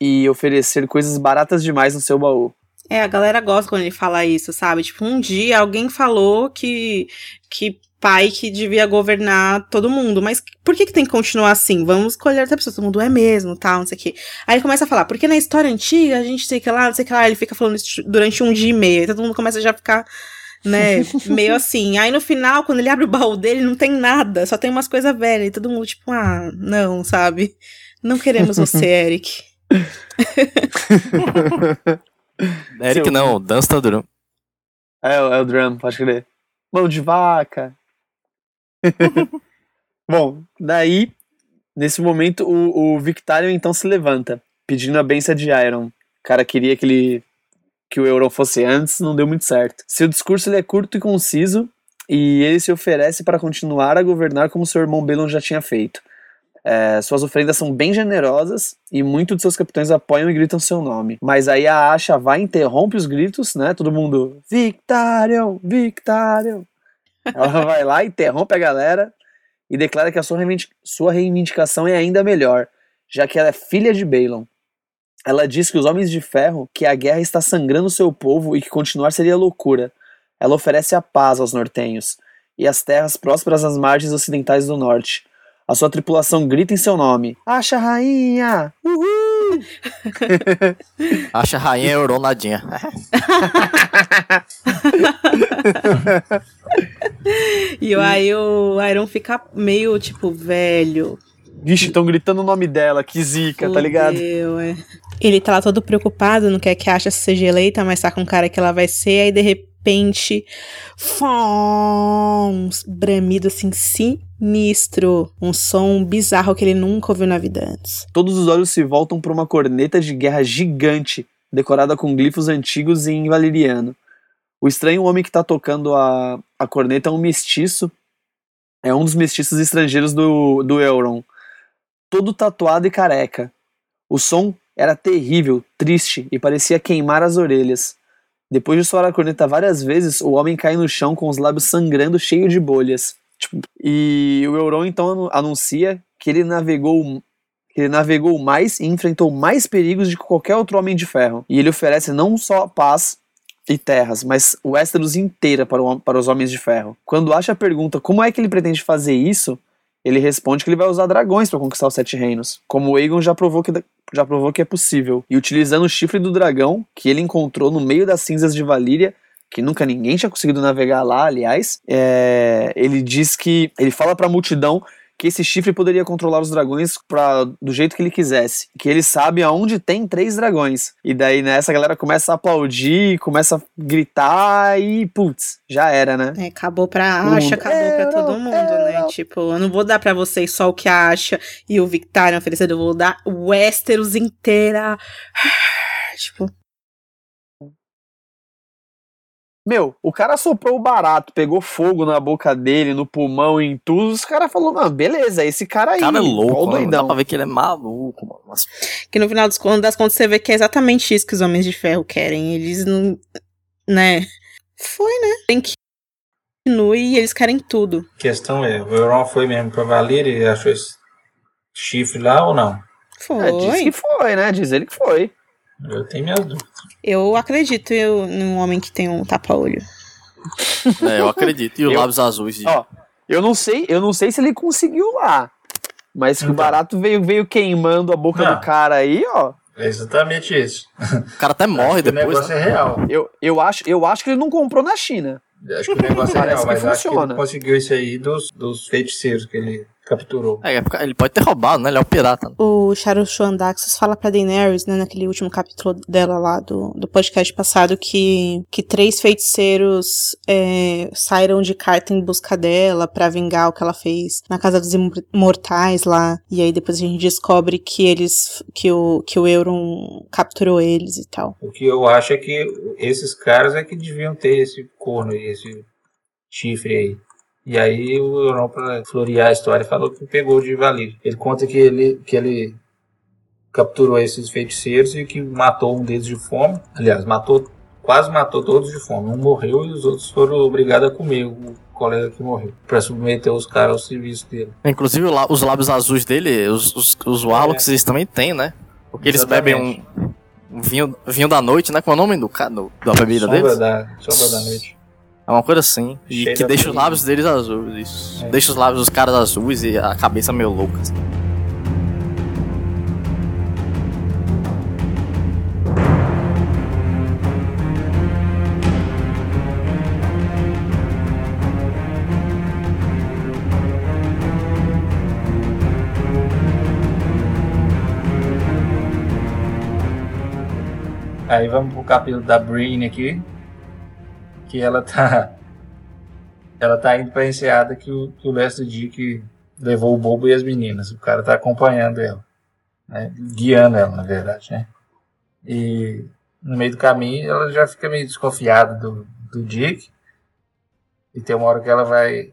e oferecer coisas baratas demais no seu baú. É, a galera gosta quando ele fala isso, sabe? Tipo, um dia alguém falou que, que pai que devia governar todo mundo. Mas por que, que tem que continuar assim? Vamos escolher outra pessoa. Todo mundo é mesmo, tal, não sei o quê. Aí ele começa a falar, porque na história antiga a gente sei que lá, não sei que lá, ele fica falando isso durante um dia e meio. Aí todo mundo começa já a ficar, né, [LAUGHS] meio assim. Aí no final, quando ele abre o baú dele, não tem nada, só tem umas coisas velhas. E todo mundo, tipo, ah, não, sabe? Não queremos você, [LAUGHS] Eric. [LAUGHS] Eric não, dança tá duro. É, é o drum, pode crer. Mão de vaca. [LAUGHS] Bom, daí, nesse momento, o, o Victarion então se levanta, pedindo a benção de Iron. O cara queria que ele que o Euron fosse antes, não deu muito certo. Seu discurso ele é curto e conciso, e ele se oferece para continuar a governar como seu irmão Belon já tinha feito. É, suas oferendas são bem generosas e muitos de seus capitães apoiam e gritam seu nome. Mas aí a Asha vai interrompe os gritos, né? Todo mundo, Victarion, Victarion. Ela vai lá, interrompe a galera e declara que a sua, sua reivindicação é ainda melhor, já que ela é filha de Balon. Ela diz que os homens de ferro, que a guerra está sangrando seu povo e que continuar seria loucura. Ela oferece a paz aos nortenhos e as terras prósperas às margens ocidentais do norte. A sua tripulação grita em seu nome: Acha rainha! Uhul! [LAUGHS] Acha rainha é Ronaldinha. [LAUGHS] [LAUGHS] e aí o Iron fica meio tipo, velho. Vixe, estão gritando o nome dela, que zica, Fudeu, tá ligado? É. Ele tá lá todo preocupado, não quer que a Asha seja eleita, mas tá com cara que ela vai ser, aí de repente um bramido assim sinistro, um som bizarro que ele nunca ouviu na vida antes. Todos os olhos se voltam para uma corneta de guerra gigante, decorada com glifos antigos em valeriano. O estranho homem que está tocando a, a corneta é um mestiço, é um dos mestiços estrangeiros do, do Euron, todo tatuado e careca. O som era terrível, triste e parecia queimar as orelhas. Depois de soar a corneta várias vezes, o homem cai no chão com os lábios sangrando, cheio de bolhas. Tipo, e o Euron então anuncia que ele navegou ele navegou mais e enfrentou mais perigos de que qualquer outro homem de ferro. E ele oferece não só paz e terras, mas Westeros inteira para, o, para os homens de ferro. Quando Asha pergunta como é que ele pretende fazer isso, ele responde que ele vai usar dragões para conquistar os sete reinos, como Aegon já provou que já provou que é possível. E utilizando o chifre do dragão que ele encontrou no meio das cinzas de Valíria, que nunca ninguém tinha conseguido navegar lá, aliás, é, ele diz que ele fala para a multidão que esse chifre poderia controlar os dragões pra, do jeito que ele quisesse. Que ele sabe aonde tem três dragões. E daí, né, essa galera começa a aplaudir, começa a gritar e, putz, já era, né? É, acabou pra Asha, acabou é, pra todo mundo, é, né? Tipo, eu não vou dar pra vocês só o que a Asha e o Victarion ofereceram, eu vou dar Westeros inteira. [SIGHS] tipo, Meu, o cara soprou o barato, pegou fogo na boca dele, no pulmão, em tudo. Os caras falaram, mano, beleza, esse cara aí. O cara é louco, mano, dá pra ver que ele é maluco, mano. Mas... Que no final das contas você vê que é exatamente isso que os Homens de Ferro querem. Eles não. Né? Foi, né? Tem que continue e eles querem tudo. A questão é, o Euron foi mesmo pra Valyria e achou esse chifre lá ou não? Foi. É, diz que foi, né? Diz ele que foi. Eu tenho minhas dúvidas. Eu acredito eu, num homem que tem um tapa-olho. É, eu acredito. E os [LAUGHS] lábios azuis. Ó, eu não sei, eu não sei se ele conseguiu lá. Mas que então. o barato veio, veio queimando a boca não. do cara aí, ó. É exatamente isso. O cara até morre depois. O negócio né? é real. Eu, eu, acho, eu acho que ele não comprou na China. Acho que o negócio é real, mas funciona. acho que ele conseguiu isso aí dos, dos feiticeiros que ele capturou. É, é ele pode ter roubado, né? Ele é o pirata. O Charles Daxos fala pra Daenerys, né, naquele último capítulo dela lá do, do podcast passado, que, que três feiticeiros é, saíram de carta em busca dela para vingar o que ela fez na Casa dos Imortais lá. E aí depois a gente descobre que eles, que o, que o Euron capturou eles e tal. O que eu acho é que esses caras é que deviam ter esse corno aí, esse chifre aí. E aí o Euron, para florear a história, falou que pegou de Valir. Ele conta que ele, que ele capturou esses feiticeiros e que matou um deles de fome. Aliás, matou, quase matou todos de fome. Um morreu e os outros foram obrigados a comer o colega que morreu, para submeter os caras ao serviço dele. Inclusive os lábios azuis dele, os, os, os Warlocks é. eles também têm, né? Porque eles Exatamente. bebem um, um, vinho, vinho da noite, né? Qual é o nome do, do da bebida sombra deles? Da, sombra da noite. É uma coisa assim. E que deixa os lábios deles azuis. Isso. É. Deixa os lábios dos caras azuis e a cabeça meio louca. Assim. Aí vamos pro capítulo da Breen aqui que ela tá [LAUGHS] ela tá indo pra enseada que o, que o Lester Dick levou o bobo e as meninas. O cara tá acompanhando ela, né? guiando ela, na verdade, né? E no meio do caminho ela já fica meio desconfiada do, do Dick. E tem uma hora que ela vai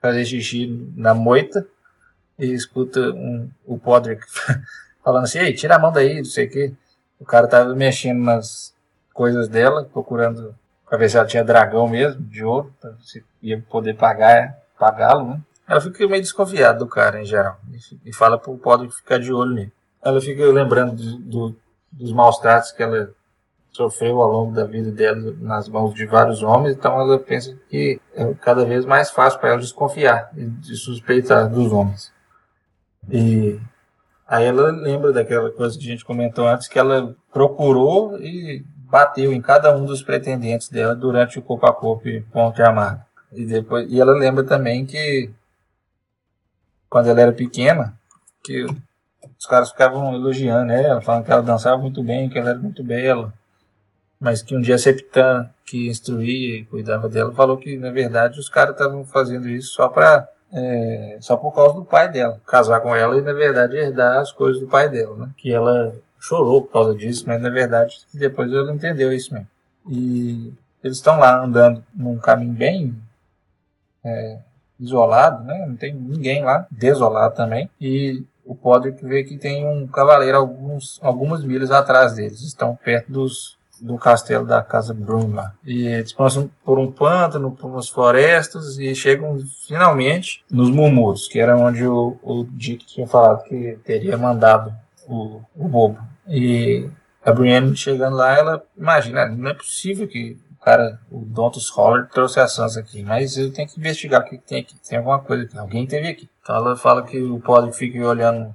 fazer xixi na moita e escuta um, o Podrick [LAUGHS] falando assim, ei, tira a mão daí, não sei o que. O cara tava mexendo nas coisas dela, procurando para ver se ela tinha dragão mesmo, de ouro, se ia poder pagar pagá-lo, né? Ela fica meio desconfiada do cara em geral e, fala pro Podre ficar de olho nele. Ela fica lembrando do, do, dos maus tratos que ela sofreu ao longo da vida dela nas mãos de vários homens, então ela pensa que é cada vez mais fácil para ela desconfiar e de suspeitar dos homens. E aí ela lembra daquela coisa que a gente comentou antes, que ela procurou e bateu em cada um dos pretendentes dela durante o corpo a corpo e ponte armado. E, depois, e ela lembra também que quando ela era pequena, que os caras ficavam elogiando ela, falando que ela dançava muito bem, que ela era muito bela. mas que um dia a Septan, que instruía e cuidava dela, falou que na verdade os caras estavam fazendo isso só para é, só por causa do pai dela, casar com ela e na verdade herdar as coisas do pai dela, né? Que ela chorou por causa disso, mas na verdade depois ela entendeu isso mesmo. E eles estão lá andando num caminho bem é, isolado, né? Não tem ninguém lá, desolado também. E o Podrick vê que tem um cavaleiro alguns, algumas milhas atrás deles. Estão perto dos, do castelo da Casa Brum lá. E eles passam por um pântano, por umas florestas e chegam finalmente nos Mumuros, que era onde o, o Dick tinha falado que teria mandado o, o bobo. E a Brienne chegando lá, ela imagina, não é possível que cara, o Dontus Holler trouxe a Sansa aqui, mas eu tenho que investigar o que, tem aqui. Tem alguma coisa aqui. Alguém teve aqui. Então ela fala que o Podrick fica olhando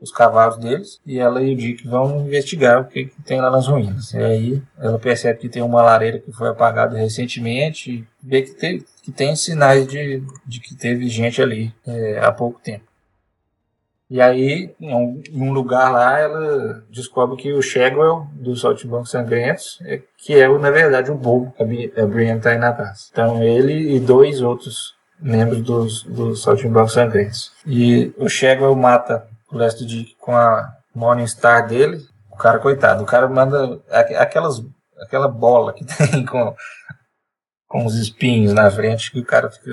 os cavalos deles e ela e o Dick vão investigar o que, que, tem lá nas ruínas. E aí ela percebe que tem uma lareira que foi apagada recentemente e vê que tem, que tem sinais de, de que teve gente ali é, há pouco tempo. E aí, em um, lugar lá, ela descobre que o Shagwell, dos Saltimbancos Sangrentos, é, que é, na verdade, o bobo que a Brienne está aí na casa. Então, ele e dois outros membros dos, dos Saltimbancos Sangrentos. E o Shagwell mata o Lester Dick com a Morningstar dele. O cara, coitado, o cara manda aquelas, aquela bola que [LAUGHS] tem com, com os espinhos na frente que o cara fica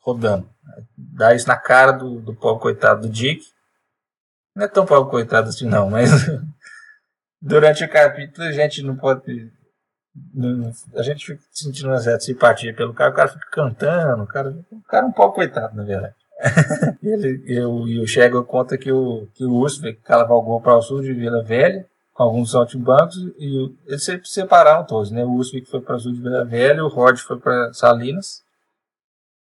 rodando. Dá isso na cara do, do pobre coitado do Dick não é tão pobre coitado assim, não, mas [LAUGHS] durante o capítulo a gente não pode. A gente fica sentindo uma certa simpatia pelo cara, o cara fica cantando, o cara, o cara é um pouco coitado, na verdade. [LAUGHS] ele, eu, e o Chego conta que o, que o Usbeck cavalgou para o sul de Vila Velha, com alguns saltimbancos, e eles se separaram todos, né? O Usbeck foi para o sul de Vila Velha, o Rod foi para Salinas,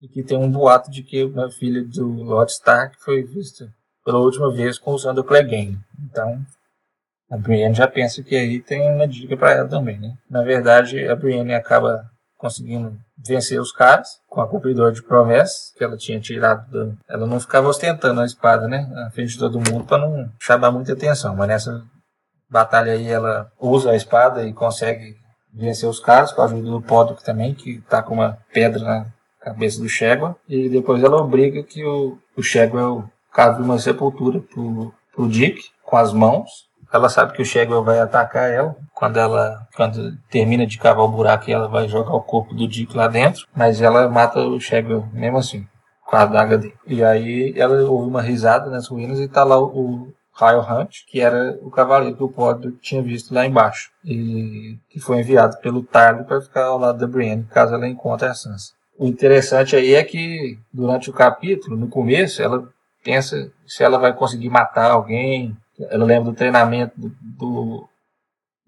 e que tem um boato de que uma filha do Lord Stark foi vista pela última vez com usando o Clegane. Então, a Brienne já pensa que aí tem uma dica para ela também, né? Na verdade, a Brienne acaba conseguindo vencer os caras com a cumpridora de promessas que ela tinha tirado. Do... Ela não ficava ostentando a espada, né? Na frente de todo mundo para não chamar muita atenção. Mas nessa batalha aí ela usa a espada e consegue vencer os caras com a ajuda do Podrick também, que tá com uma pedra na cabeça do Shegwa. E depois ela obriga que o, o Shegwa cava uma sepultura pro, pro Dick com as mãos. Ela sabe que o Shagwell vai atacar ela quando ela quando termina de cavar o buraco ela vai jogar o corpo do Dick lá dentro, mas ela mata o Shagwell mesmo assim com a adaga dele. E aí ela ouve uma risada nas ruínas e tá lá o, Kyle Hunt, que era o cavaleiro que o Podrick tinha visto lá embaixo e que foi enviado pelo Tarly para ficar ao lado da Brienne caso ela encontre a Sansa. O interessante aí é que durante o capítulo, no começo, ela pensa se ela vai conseguir matar alguém. Ela lembra do treinamento do, do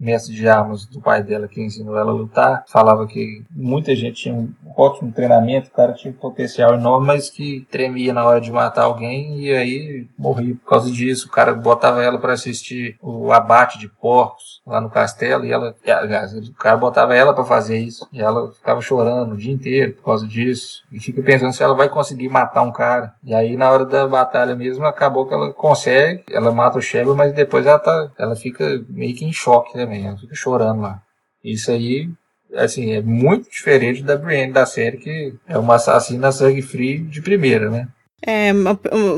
mestre de armas do pai dela que ensinou ela a lutar, falava que muita gente tinha um ótimo treinamento, o cara tinha um potencial enorme, mas que tremia na hora de matar alguém e aí morria por causa disso. O cara botava ela para assistir o abate de porcos lá no castelo e ela, aliás, o cara botava ela para fazer isso e ela ficava chorando o dia inteiro por causa disso e fica pensando se ela vai conseguir matar um cara. E aí na hora da batalha mesmo acabou que ela consegue, ela mata o Sheba, mas depois ela tá, ela fica meio que em choque, né? Ela fica chorando lá. Isso aí, assim, é muito diferente da Brienne da série, que é uma assassina sangue frio de primeira, né? É,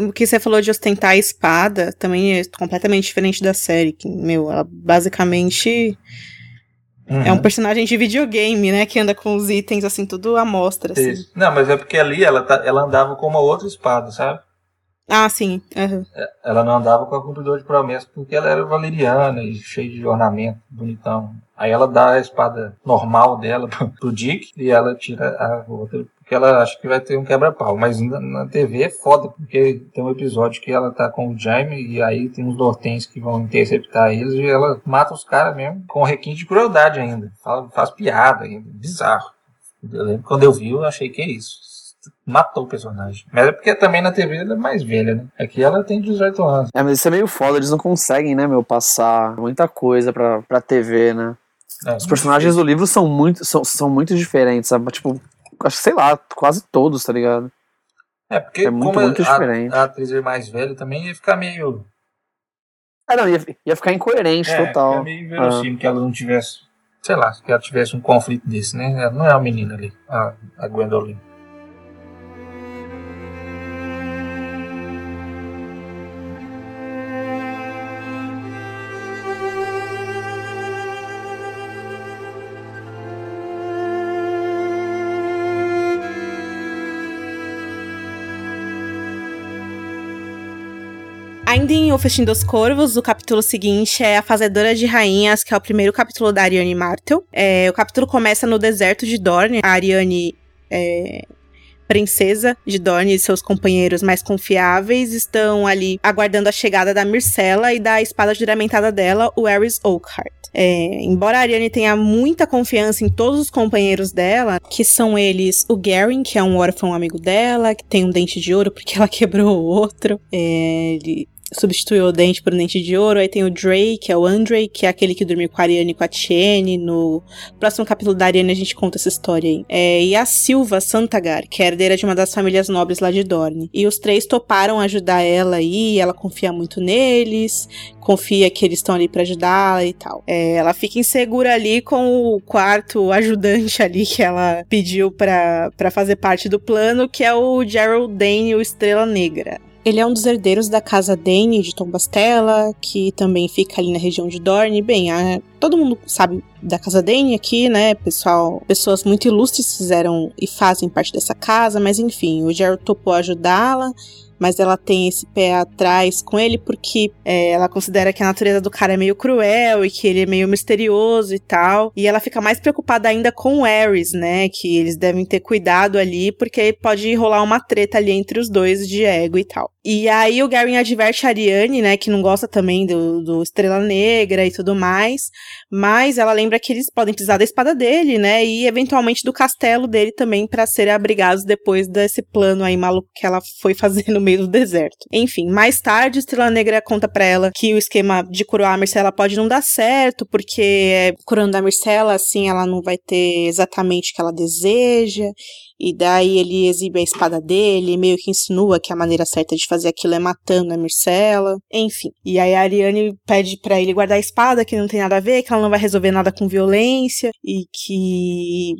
o que você falou de ostentar a espada também é completamente diferente da série. Que, meu, ela basicamente uhum. é um uhum. personagem de videogame, né? Que anda com os itens assim, tudo à mostra. Assim. Não, mas é porque ali ela, tá, ela andava com uma outra espada, sabe? Ah, sim. Uhum. Ela não andava com a cumpridor de promessas porque ela era valeriana e cheia de ornamento, bonitão. Aí ela dá a espada normal dela [LAUGHS] pro Dick e ela tira a outra porque ela acha que vai ter um quebra-pau. Mas na, TV é foda, porque tem um episódio que ela tá com o Jaime e aí tem uns Dortens que vão interceptar eles e ela mata os caras mesmo com requinte de crueldade ainda. Fala, faz piada ainda. Bizarro. Eu lembro quando eu vi, eu achei que é isso matou o personagem. Mas é porque também na TV ela é mais velha, né? Aqui ela tem 18 anos. É, mas isso é meio foda, eles não conseguem, né, meu, passar muita coisa pra, pra TV, né? É, Os personagens do livro são muito, são, são muito diferentes, sabe? Tipo, acho que sei lá, quase todos, tá ligado? É, porque é muito, muito a, diferente. a atriz é mais velha também ia ficar meio. Ah, não, ia, ia ficar incoerente é, total. Ia meio verossímil ah. que ela não tivesse sei lá, que ela tivesse um conflito desse, né? Ela não é uma menina ali, a, a Gwendolyn. Em O Festim dos Corvos, o capítulo seguinte é A Fazedora de Rainhas, que é o primeiro capítulo da Ariane Martel. É, o capítulo começa no deserto de Dorne. A Ariane é, princesa de Dorne e seus companheiros mais confiáveis estão ali aguardando a chegada da Myrcella e da espada juramentada dela, o Aerys Oakhart. É, embora a Ariane tenha muita confiança em todos os companheiros dela, que são eles o Garen, que é um órfão amigo dela, que tem um dente de ouro porque ela [LAUGHS] quebrou o outro. É, ele substituiu o dente por um dente de ouro. Aí tem o Drake, que é o Andre, que é aquele que dormiu com a Ariane e com a Tiene. No próximo capítulo da Ariane a gente conta essa história aí. É, e a Silva Santagar, que é herdeira de uma das famílias nobres lá de Dorne. E os três toparam ajudar ela aí, ela confia muito neles, confia que eles estão ali para ajudá-la e tal. É, ela fica insegura ali com o quarto ajudante ali que ela pediu para fazer parte do plano, que é o Gerald Dane, o Estrela Negra. Ele é um dos herdeiros da casa Dane de Tombastella, que também fica ali na região de Dorne. Bem, a, todo mundo sabe da casa Dane aqui, né? Pessoal, pessoas muito ilustres fizeram e fazem parte dessa casa, mas enfim, o Geralt topou ajudá-la mas ela tem esse pé atrás com ele porque é, ela considera que a natureza do cara é meio cruel e que ele é meio misterioso e tal. E ela fica mais preocupada ainda com o Ares, né? Que eles devem ter cuidado ali, porque pode rolar uma treta ali entre os dois de ego e tal. E aí o Garen adverte a Ariane, né, que não gosta também do, do Estrela Negra e tudo mais, mas ela lembra que eles podem precisar da espada dele, né, e eventualmente do castelo dele também para serem abrigados depois desse plano aí maluco que ela foi [LAUGHS] fazer no meio do deserto. Enfim, mais tarde, Estrela Negra conta para ela que o esquema de coroar a Marcela pode não dar certo, porque curando a Marcela, assim, ela não vai ter exatamente o que ela deseja, e daí ele exibe a espada dele, meio que insinua que a maneira certa de fazer aquilo é matando a Mircela. Enfim. E aí a Ariane pede para ele guardar a espada, que não tem nada a ver, que ela não vai resolver nada com violência e que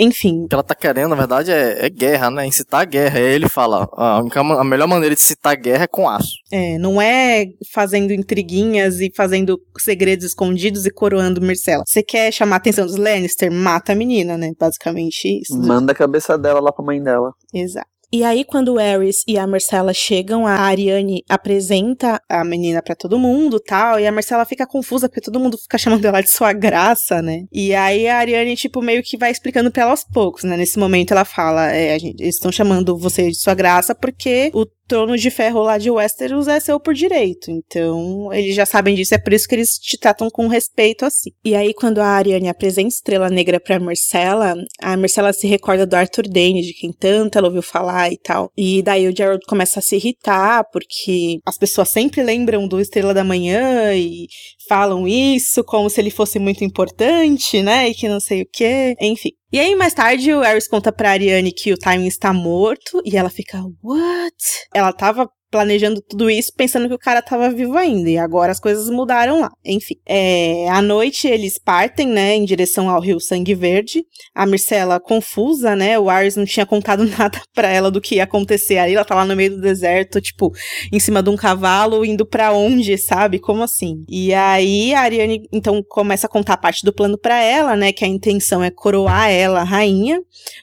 enfim. O que ela tá querendo, na verdade, é, é guerra, né? Incitar a guerra. Aí ele fala: a, a melhor maneira de citar guerra é com aço. É, não é fazendo intriguinhas e fazendo segredos escondidos e coroando Marcela. Você quer chamar a atenção dos Lannister? Mata a menina, né? Basicamente isso. Manda a cabeça dela lá pra mãe dela. Exato. E aí, quando o Ares e a Marcela chegam, a Ariane apresenta a menina para todo mundo tal. E a Marcela fica confusa porque todo mundo fica chamando ela de sua graça, né? E aí a Ariane, tipo, meio que vai explicando pra ela aos poucos, né? Nesse momento ela fala: é, gente, eles estão chamando você de sua graça porque o trono de ferro lá de Westeros é seu por direito. Então, eles já sabem disso, é por isso que eles te tratam com respeito assim. E aí, quando a Ariane apresenta Estrela Negra pra Marcela, a Marcela se recorda do Arthur Dane, de quem tanto ela ouviu falar e tal. E daí o Gerald começa a se irritar, porque as pessoas sempre lembram do Estrela da Manhã e falam isso como se ele fosse muito importante, né? E que não sei o quê. Enfim. E aí, mais tarde, o Ares conta pra Ariane que o Timing está morto e ela fica, what? Ela tava planejando tudo isso pensando que o cara tava vivo ainda. E agora as coisas mudaram lá. Enfim. É, à noite eles partem, né, em direção ao rio Sangue Verde. A Mircela confusa, né? O Ares não tinha contado [LAUGHS] nada para ela do que ia acontecer ali. Ela tá lá no meio do deserto, tipo, em cima de um cavalo, indo para onde, sabe? Como assim? E aí a Ariane então começa a contar parte do plano para ela, né? Que a intenção é coroar ela rainha,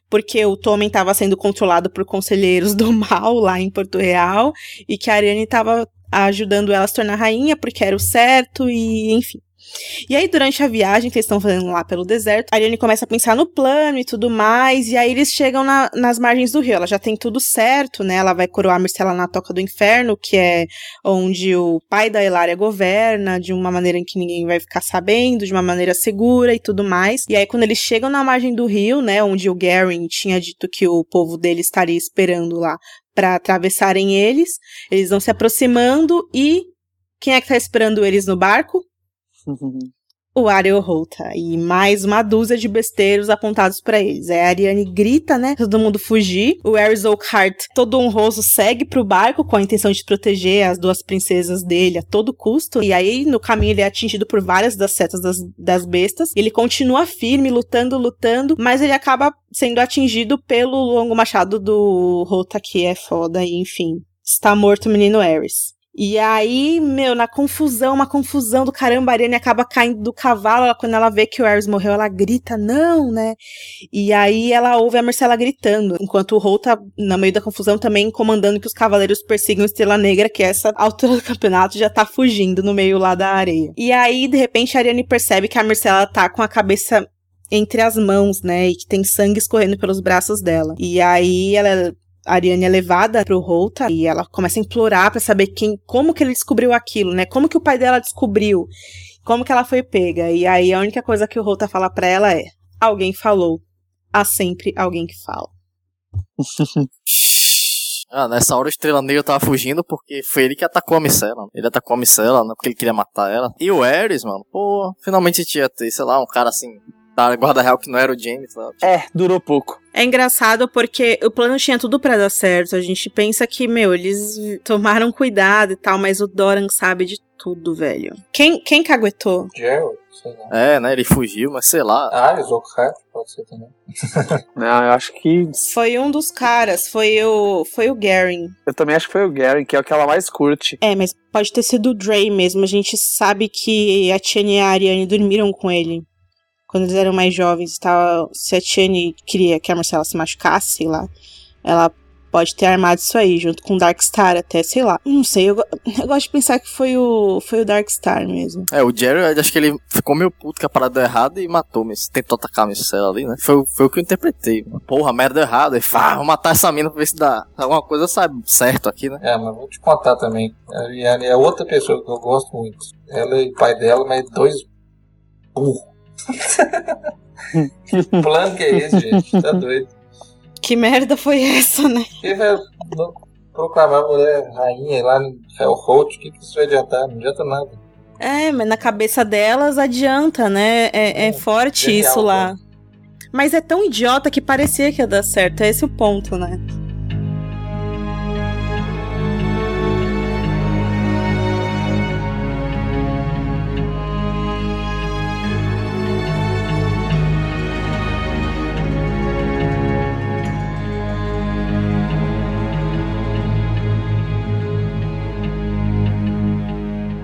porque o Tommen estava sendo controlado por conselheiros [LAUGHS] do mal lá em Porto Real e que a Ariane estava ajudando ela a se tornar rainha porque era o certo e enfim. E aí, durante a viagem que eles estão fazendo lá pelo deserto, a Ariane começa a pensar no plano e tudo mais, e aí eles chegam na, nas margens do rio. Ela já tem tudo certo, né? Ela vai coroar a Myrcella na Toca do Inferno, que é onde o pai da Elária governa, de uma maneira em que ninguém vai ficar sabendo, de uma maneira segura e tudo mais. E aí, quando eles chegam na margem do rio, né, onde o Garen tinha dito que o povo dele estaria esperando lá para atravessarem eles, eles vão se aproximando e quem é que tá esperando eles no barco? [LAUGHS] o Arya o Rota. E mais uma dúzia de besteiros apontados para eles. Aí a Ariane grita, né? Todo mundo fugir. O Ares Oakhart, todo honroso, segue pro barco com a intenção de proteger as duas princesas dele a todo custo. E aí, no caminho, ele é atingido por várias das setas das, das bestas. Ele continua firme, lutando, lutando, mas ele acaba sendo atingido pelo longo machado do Rota, que é foda, e enfim. Está morto o menino Ares. E aí, meu, na confusão, uma confusão do caramba, a Ariane acaba caindo do cavalo. Ela, quando ela vê que o Ares morreu, ela grita, não, né? E aí ela ouve a Marcela gritando, enquanto o Rol tá, no meio da confusão, também comandando que os cavaleiros persigam Estrela Negra, que essa altura do campeonato já tá fugindo no meio lá da areia. E aí, de repente, a Ariane percebe que a Marcela tá com a cabeça entre as mãos, né? E que tem sangue escorrendo pelos braços dela. E aí ela a Ariane é levada pro Holta e ela começa a implorar para saber quem, como que ele descobriu aquilo, né? Como que o pai dela descobriu? Como que ela foi pega? E aí a única coisa que o Holta fala para ela é: alguém falou. Há sempre alguém que fala. [LAUGHS] Ah, nessa hora o Estrela Negra tava fugindo porque foi ele que atacou a Micela. Ele atacou a Micela, né? Porque ele queria matar ela. E o Ares, mano, pô, finalmente tinha sei lá, um cara assim, da guarda real que não era o James. Lá. É, durou pouco. É engraçado porque o plano tinha tudo para dar certo. A gente pensa que, meu, eles tomaram cuidado e tal, mas o Doran sabe de tudo, velho. Quem, quem caguetou? Gerald, sei lá. É, né? Ele fugiu, mas sei lá. Ah, Zochat, pode ser também. [LAUGHS] Não, eu acho que. Foi um dos caras, foi o. Foi o Garen. Eu também acho que foi o Garen, que é o que ela mais curte. É, mas pode ter sido o Dre mesmo. A gente sabe que a Tiane e a Ariane dormiram com ele quando eles eram mais jovens, tal, se a Tiane queria que a Marcela se machucasse, sei lá, ela pode ter armado isso aí, junto com o Darkstar até, sei lá. Não sei, eu, [LAUGHS] eu, gosto de pensar que foi o, foi o Darkstar mesmo. É, o Jerry, acho que ele ficou meio puto que a parada deu errado e matou, mas tentou atacar a Marcela ali, né? Foi, foi o que eu interpretei. Porra, merda deu errado. E fala, ah, vou matar essa mina pra ver se dá alguma coisa sabe certo aqui, né? É, mas vou te contar também. A Ariane é outra pessoa que eu gosto muito. Ela e o pai dela, mas dois burros que [LAUGHS] plano que é esse, gente? Tá doido. Que merda foi essa, né? Que vai proclamar a mulher rainha lá no Hellholt, o que, que isso vai adiantar? Não adianta nada. É, mas na cabeça delas adianta, né? É, é, é forte genial, isso lá. Né? Mas é tão idiota que parecia que ia dar certo. É esse o ponto, né?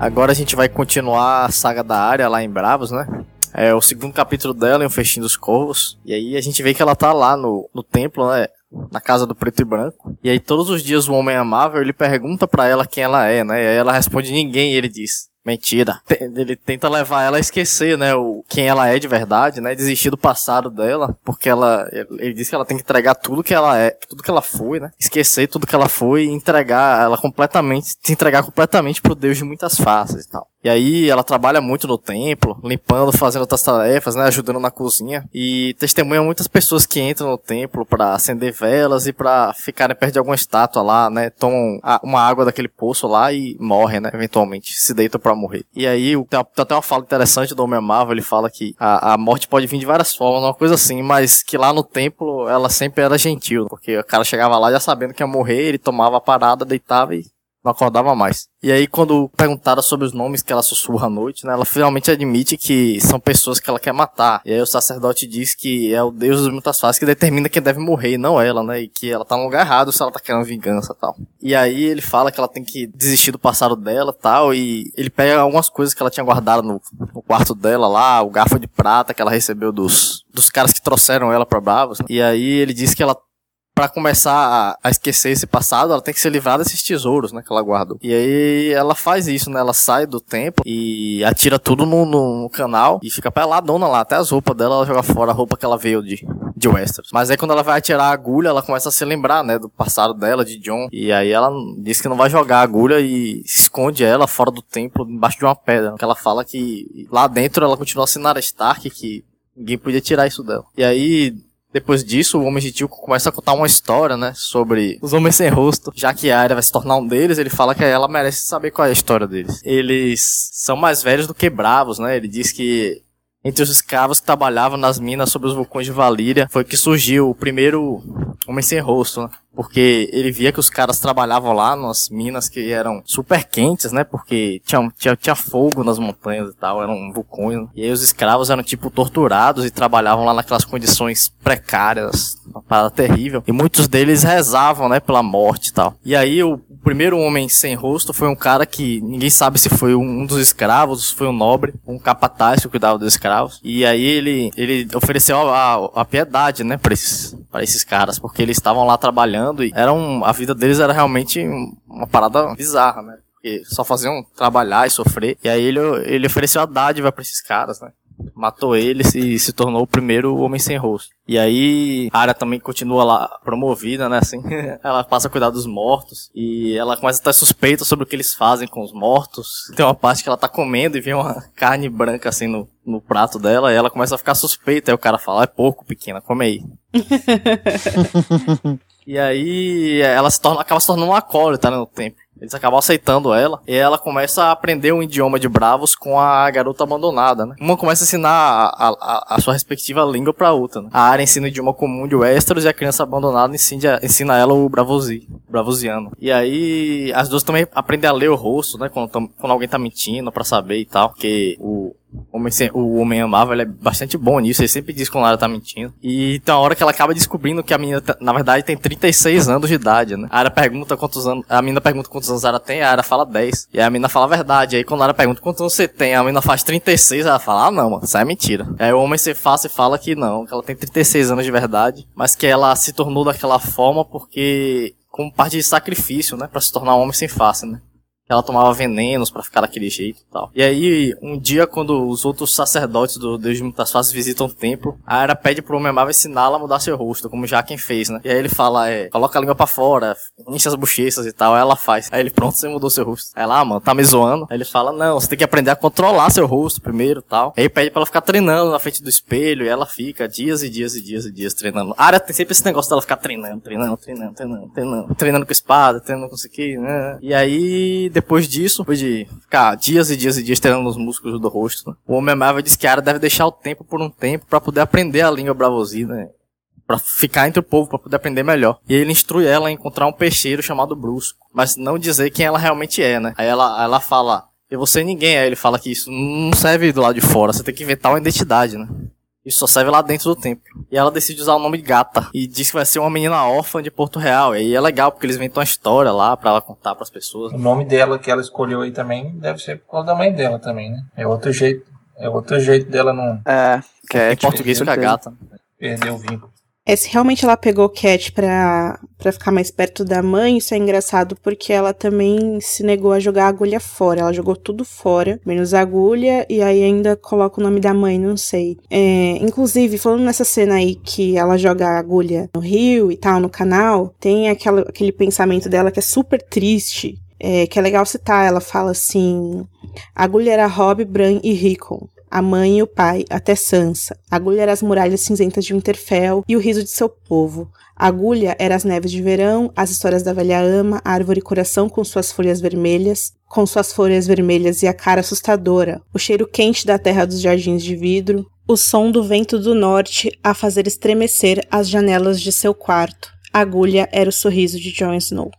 Agora a gente vai continuar a saga da área lá em Bravos, né? É o segundo capítulo dela, em O Festim dos Corvos. E aí a gente vê que ela tá lá no, no templo, né? Na casa do preto e branco. E aí todos os dias o homem amável, ele pergunta para ela quem ela é, né? E aí ela responde ninguém e ele diz: Mentira. Ele tenta levar ela a esquecer, né, o, quem ela é de verdade, né, desistir do passado dela, porque ela, ele diz que ela tem que entregar tudo que ela é, tudo que ela foi, né, esquecer tudo que ela foi e entregar ela completamente, se entregar completamente pro Deus de muitas faces e tal. E aí ela trabalha muito no templo, limpando, fazendo outras tarefas, né, ajudando na cozinha e testemunha muitas pessoas que entram no templo para acender velas e para ficarem perto de alguma estátua lá, né, tomam uma água daquele poço lá e morrem, né, eventualmente, se deitam para morrer. E aí tem, até uma fala interessante do Homem Marvel, ele fala que a, a morte pode vir de várias formas, uma coisa assim, mas que lá no templo ela sempre era gentil, porque o cara chegava lá já sabendo que ia morrer, ele tomava a parada, deitava e não acordava mais. E aí, quando perguntaram sobre os nomes que ela sussurra à noite, né, ela finalmente admite que são pessoas que ela quer matar. E aí o sacerdote diz que é o Deus das muitas faces que determina quem deve morrer, e não ela, né? E que ela tá no lugar errado se ela tá querendo vingança tal. E aí ele fala que ela tem que desistir do passado dela tal. E ele pega algumas coisas que ela tinha guardado no, no quarto dela lá, o garfo de prata que ela recebeu dos, dos caras que trouxeram ela pra Bravos. E aí ele diz que ela para começar a, esquecer esse passado, ela tem que se livrar desses tesouros, né, que ela guardou. E aí ela faz isso, né, ela sai do templo e atira tudo no, no, canal e fica peladona lá, até as roupas dela ela joga fora a roupa que ela veio de, de Westeros. Mas aí quando ela vai atirar a agulha, ela começa a se lembrar, né, do passado dela, de John. E aí ela diz que não vai jogar a agulha e esconde ela fora do templo, embaixo de uma pedra. Que ela fala que lá dentro ela continua sendo Arya Stark, que ninguém podia tirar isso dela. E aí depois disso, o Homem Gentil começa a contar uma história, né? Sobre os homens sem rosto. Já que a Arya vai se tornar um deles, ele fala que ela merece saber qual é a história deles. Eles são mais velhos do que bravos, né? Ele diz que entre os escravos que trabalhavam nas minas sobre os vulcões de Valíria, foi que surgiu o primeiro homem sem rosto, né? Porque ele via que os caras trabalhavam lá nas minas que eram super quentes, né? Porque tinha, tinha, tinha fogo nas montanhas e tal, eram vulcões. Né? E aí os escravos eram, tipo, torturados e trabalhavam lá naquelas condições precárias, uma parada terrível. E muitos deles rezavam, né? Pela morte e tal. E aí o primeiro homem sem rosto foi um cara que ninguém sabe se foi um dos escravos, se foi um nobre, um capataz que cuidava dos escravos. E aí ele, ele ofereceu a, a, a piedade, né? Pra esses, pra esses caras, porque eles estavam lá trabalhando trabalhando e a vida deles era realmente uma parada bizarra, né? Porque só faziam trabalhar e sofrer. E aí ele, ele ofereceu a dádiva para esses caras, né? Matou eles e se tornou o primeiro homem sem rosto. E aí a área também continua lá promovida, né? Assim, [LAUGHS] ela passa a cuidar dos mortos e ela começa a ter suspeita sobre o que eles fazem com os mortos. Tem uma parte que ela tá comendo e vê uma [LAUGHS] carne branca assim no, no prato dela e ela começa a ficar suspeita. Aí o cara fala: é pouco, pequena, come aí. [LAUGHS] E aí ela se torna, acaba se tornando uma acólita né, no tempo. Eles acabam aceitando ela e ela começa a aprender um idioma de bravos com a garota abandonada, né? Uma começa a ensinar a, a, a sua respectiva língua pra outra, né? A área ensina o idioma comum de Westeros e a criança abandonada ensina, ensina ela o bravosi, bravosiano. E aí as duas também aprendem a ler o rosto, né? Quando, quando alguém tá mentindo pra saber e tal. Porque o, Homem sem, o Homem Amável é bastante bom nisso, ele sempre diz quando ela tá mentindo. E tem uma hora que ela acaba descobrindo que a menina, tá, na verdade, tem 36 anos de idade, né? A Ara pergunta quantos anos, a menina pergunta quantos anos ela tem, a Ara fala 10. E a menina fala a verdade. Aí quando a Ara pergunta quantos anos você tem, a menina faz 36, ela fala, ah não, mano, isso é mentira. Aí o Homem Sem Face fala que não, que ela tem 36 anos de verdade, mas que ela se tornou daquela forma porque como parte de sacrifício, né, para se tornar um homem sem face, né? Ela tomava venenos para ficar daquele jeito e tal. E aí, um dia, quando os outros sacerdotes do Deus de Muitas Faces visitam o templo, a Ara pede pro homem amável ensiná-la a mudar seu rosto, como já quem fez, né? E aí ele fala, é, coloca a língua para fora, enche as bochechas e tal, aí ela faz. Aí ele, pronto, você mudou seu rosto. Aí ela, ah, mano, tá me zoando. Aí ele fala, não, você tem que aprender a controlar seu rosto primeiro e tal. Aí pede pra ela ficar treinando na frente do espelho, e ela fica dias e dias e dias e dias treinando. A tem sempre esse negócio dela ficar treinando, treinando, treinando, treinando, treinando, treinando com espada, treinando com isso aqui, né? E aí, depois disso, depois de ficar dias e dias e dias treinando os músculos do rosto, né? o homem amável diz que Ara deve deixar o tempo por um tempo para poder aprender a língua bravosina, né? Pra ficar entre o povo, para poder aprender melhor. E ele instrui ela a encontrar um peixeiro chamado Brusco, mas não dizer quem ela realmente é, né? Aí ela, ela fala, eu vou ser ninguém. Aí ele fala que isso não serve do lado de fora, você tem que inventar uma identidade, né? Isso só serve lá dentro do templo. E ela decide usar o nome de Gata. E diz que vai ser uma menina órfã de Porto Real. E aí é legal, porque eles inventam uma história lá para ela contar para as pessoas. O nome dela que ela escolheu aí também deve ser por causa da mãe dela também, né? É outro jeito. É outro jeito dela não. É, que é em português fica Gata. Perder o vínculo. É, se realmente ela pegou Cat pra, pra ficar mais perto da mãe, isso é engraçado porque ela também se negou a jogar a agulha fora. Ela jogou tudo fora, menos a agulha, e aí ainda coloca o nome da mãe, não sei. É, inclusive, falando nessa cena aí que ela joga a agulha no rio e tal, no canal, tem aquela, aquele pensamento dela que é super triste. É, que é legal citar, ela fala assim: agulha era Rob, Bran e Rickon a mãe e o pai, até Sansa. Agulha era as muralhas cinzentas de Winterfell e o riso de seu povo. Agulha era as neves de verão, as histórias da velha ama, a árvore coração com suas folhas vermelhas, com suas folhas vermelhas e a cara assustadora, o cheiro quente da terra dos jardins de vidro, o som do vento do norte a fazer estremecer as janelas de seu quarto. Agulha era o sorriso de Jon Snow.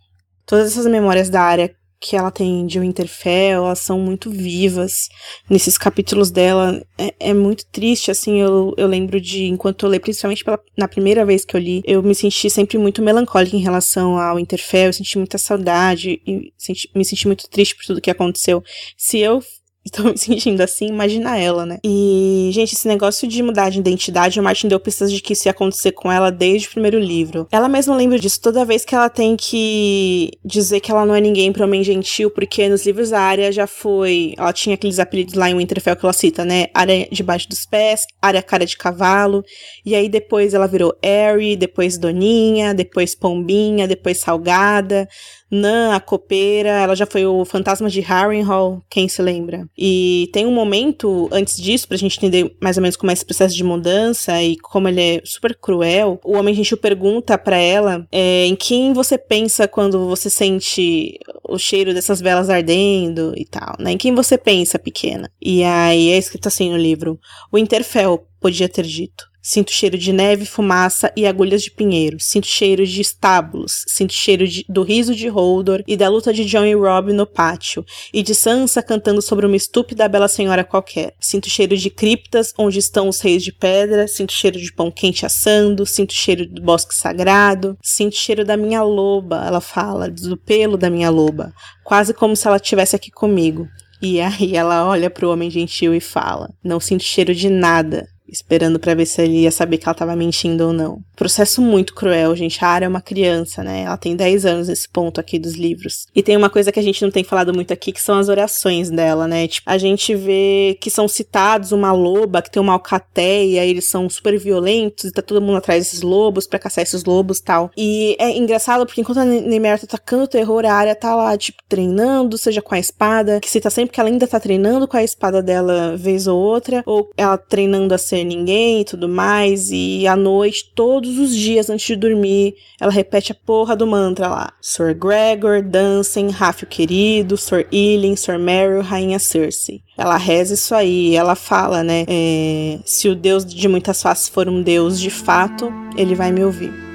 Todas essas memórias da área que ela tem de Winterfell, elas são muito vivas. Nesses capítulos dela, é, é, muito triste, assim, eu, eu lembro de, enquanto eu li, principalmente pela, na primeira vez que eu li, eu me senti sempre muito melancólica em relação ao Winterfell, eu senti muita saudade, e senti, me senti muito triste por tudo que aconteceu. Se eu Estou me sentindo assim, imagina ela, né? E, gente, esse negócio de mudar de identidade, o Martin deu pistas de que isso ia acontecer com ela desde o primeiro livro. Ela mesma lembra disso toda vez que ela tem que dizer que ela não é ninguém para homem gentil, porque nos livros a área já foi. Ela tinha aqueles apelidos lá em Winterfell que ela cita, né? Área debaixo dos pés, área cara de cavalo. E aí depois ela virou Harry, depois Doninha, depois Pombinha, depois Salgada. Nan, a copeira, ela já foi o fantasma de Harrenhal, quem se lembra? E tem um momento antes disso, pra gente entender mais ou menos como é esse processo de mudança e como ele é super cruel. O Homem Gentil pergunta para ela é, em quem você pensa quando você sente o cheiro dessas velas ardendo e tal, né? Em quem você pensa, pequena? E aí é escrito assim no livro: O Interfell podia ter dito. Sinto cheiro de neve, fumaça e agulhas de pinheiro. Sinto cheiro de estábulos. Sinto cheiro de, do riso de Holdor e da luta de Jon e Robb no pátio. E de Sansa cantando sobre uma estúpida bela senhora qualquer. Sinto cheiro de criptas onde estão os reis de pedra. Sinto cheiro de pão quente assando. Sinto cheiro do bosque sagrado. Sinto cheiro da minha loba, ela fala, do pelo da minha loba. Quase como se ela estivesse aqui comigo. E aí ela olha pro homem gentil e fala: Não sinto cheiro de nada esperando para ver se ele ia saber que ela tava mentindo ou não. Processo muito cruel, gente. A Ara é uma criança, né? Ela tem 10 anos nesse ponto aqui dos livros. E tem uma coisa que a gente não tem falado muito aqui, que são as orações dela, né? Tipo, a gente vê que são citados uma loba que tem uma alcateia, eles são super violentos e tá todo mundo atrás desses lobos para caçar esses lobos tal. E é engraçado porque enquanto a Neymar tá atacando o terror, a área tá lá, tipo, treinando, seja com a espada, que cita sempre que ela ainda tá treinando com a espada dela vez ou outra, ou ela treinando a ser ninguém e tudo mais, e à noite, todos os dias antes de dormir, ela repete a porra do mantra lá. Sir Gregor, Dansen, Rafio querido, Sir Ilin, Sir Meryl, Rainha Cersei. Ela reza isso aí, ela fala, né? É, se o Deus de muitas faces for um Deus de fato, ele vai me ouvir.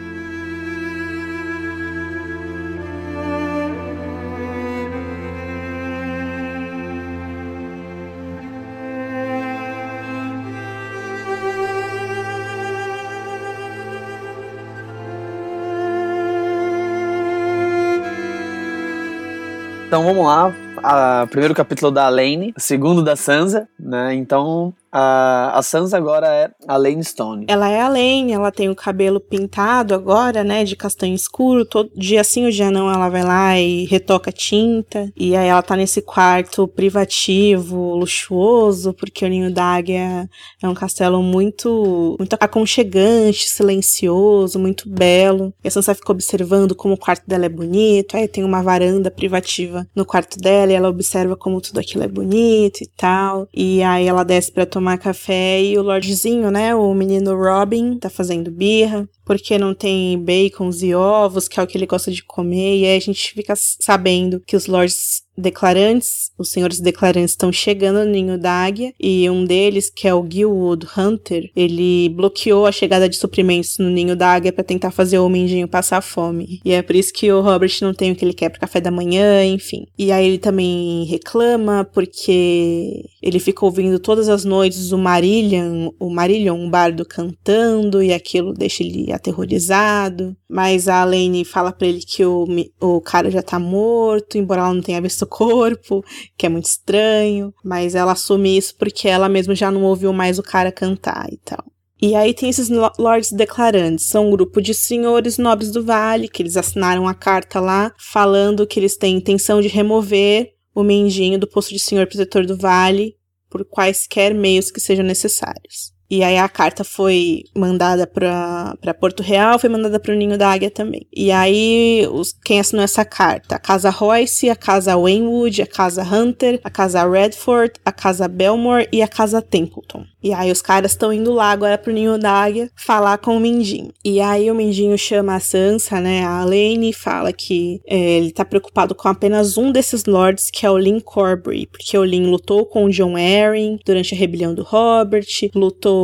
Então vamos lá. A, primeiro capítulo da Lane, segundo da Sansa, né? Então a, a Sansa agora é a Lane Stone. Ela é a Lane, ela tem o cabelo pintado agora, né, de castanho escuro. Todo dia sim, o dia não, ela vai lá e retoca tinta. E aí ela tá nesse quarto privativo, luxuoso, porque o Ninho da Águia é um castelo muito, muito aconchegante, silencioso, muito belo. E a Sansa fica observando como o quarto dela é bonito. Aí tem uma varanda privativa no quarto dela e ela observa como tudo aquilo é bonito e tal. E aí ela desce pra tomar tomar café e o Lordzinho, né, o menino Robin, tá fazendo birra, porque não tem bacons e ovos, que é o que ele gosta de comer, e aí a gente fica sabendo que os Lords declarantes, os senhores declarantes estão chegando no ninho da águia e um deles, que é o Gilwood Hunter, ele bloqueou a chegada de suprimentos no ninho da águia para tentar fazer o mendinho passar fome. E é por isso que o Robert não tem o que ele quer para café da manhã, enfim. E aí ele também reclama porque ele fica ouvindo todas as noites o Marillion, o Marillion, um bardo cantando e aquilo deixa ele aterrorizado. Mas a Lane fala para ele que o, o cara já tá morto, embora ela não tenha visto corpo, que é muito estranho, mas ela assume isso porque ela mesma já não ouviu mais o cara cantar e tal. E aí tem esses lords declarantes, são um grupo de senhores nobres do vale, que eles assinaram a carta lá, falando que eles têm intenção de remover o mendinho do posto de senhor protetor do vale por quaisquer meios que sejam necessários. E aí a carta foi mandada para Porto Real, foi mandada para o Ninho da Águia também. E aí os, quem assinou essa carta? A Casa Royce, a Casa Wainwood, a Casa Hunter, a Casa Redford, a Casa Belmore e a Casa Templeton. E aí os caras estão indo lá agora pro Ninho da Águia falar com o Mindinho. E aí o Mindinho chama a Sansa, né, a Lane, e fala que é, ele tá preocupado com apenas um desses lords, que é o Lin Corbry, porque o Lin lutou com o John Arryn durante a rebelião do Robert, lutou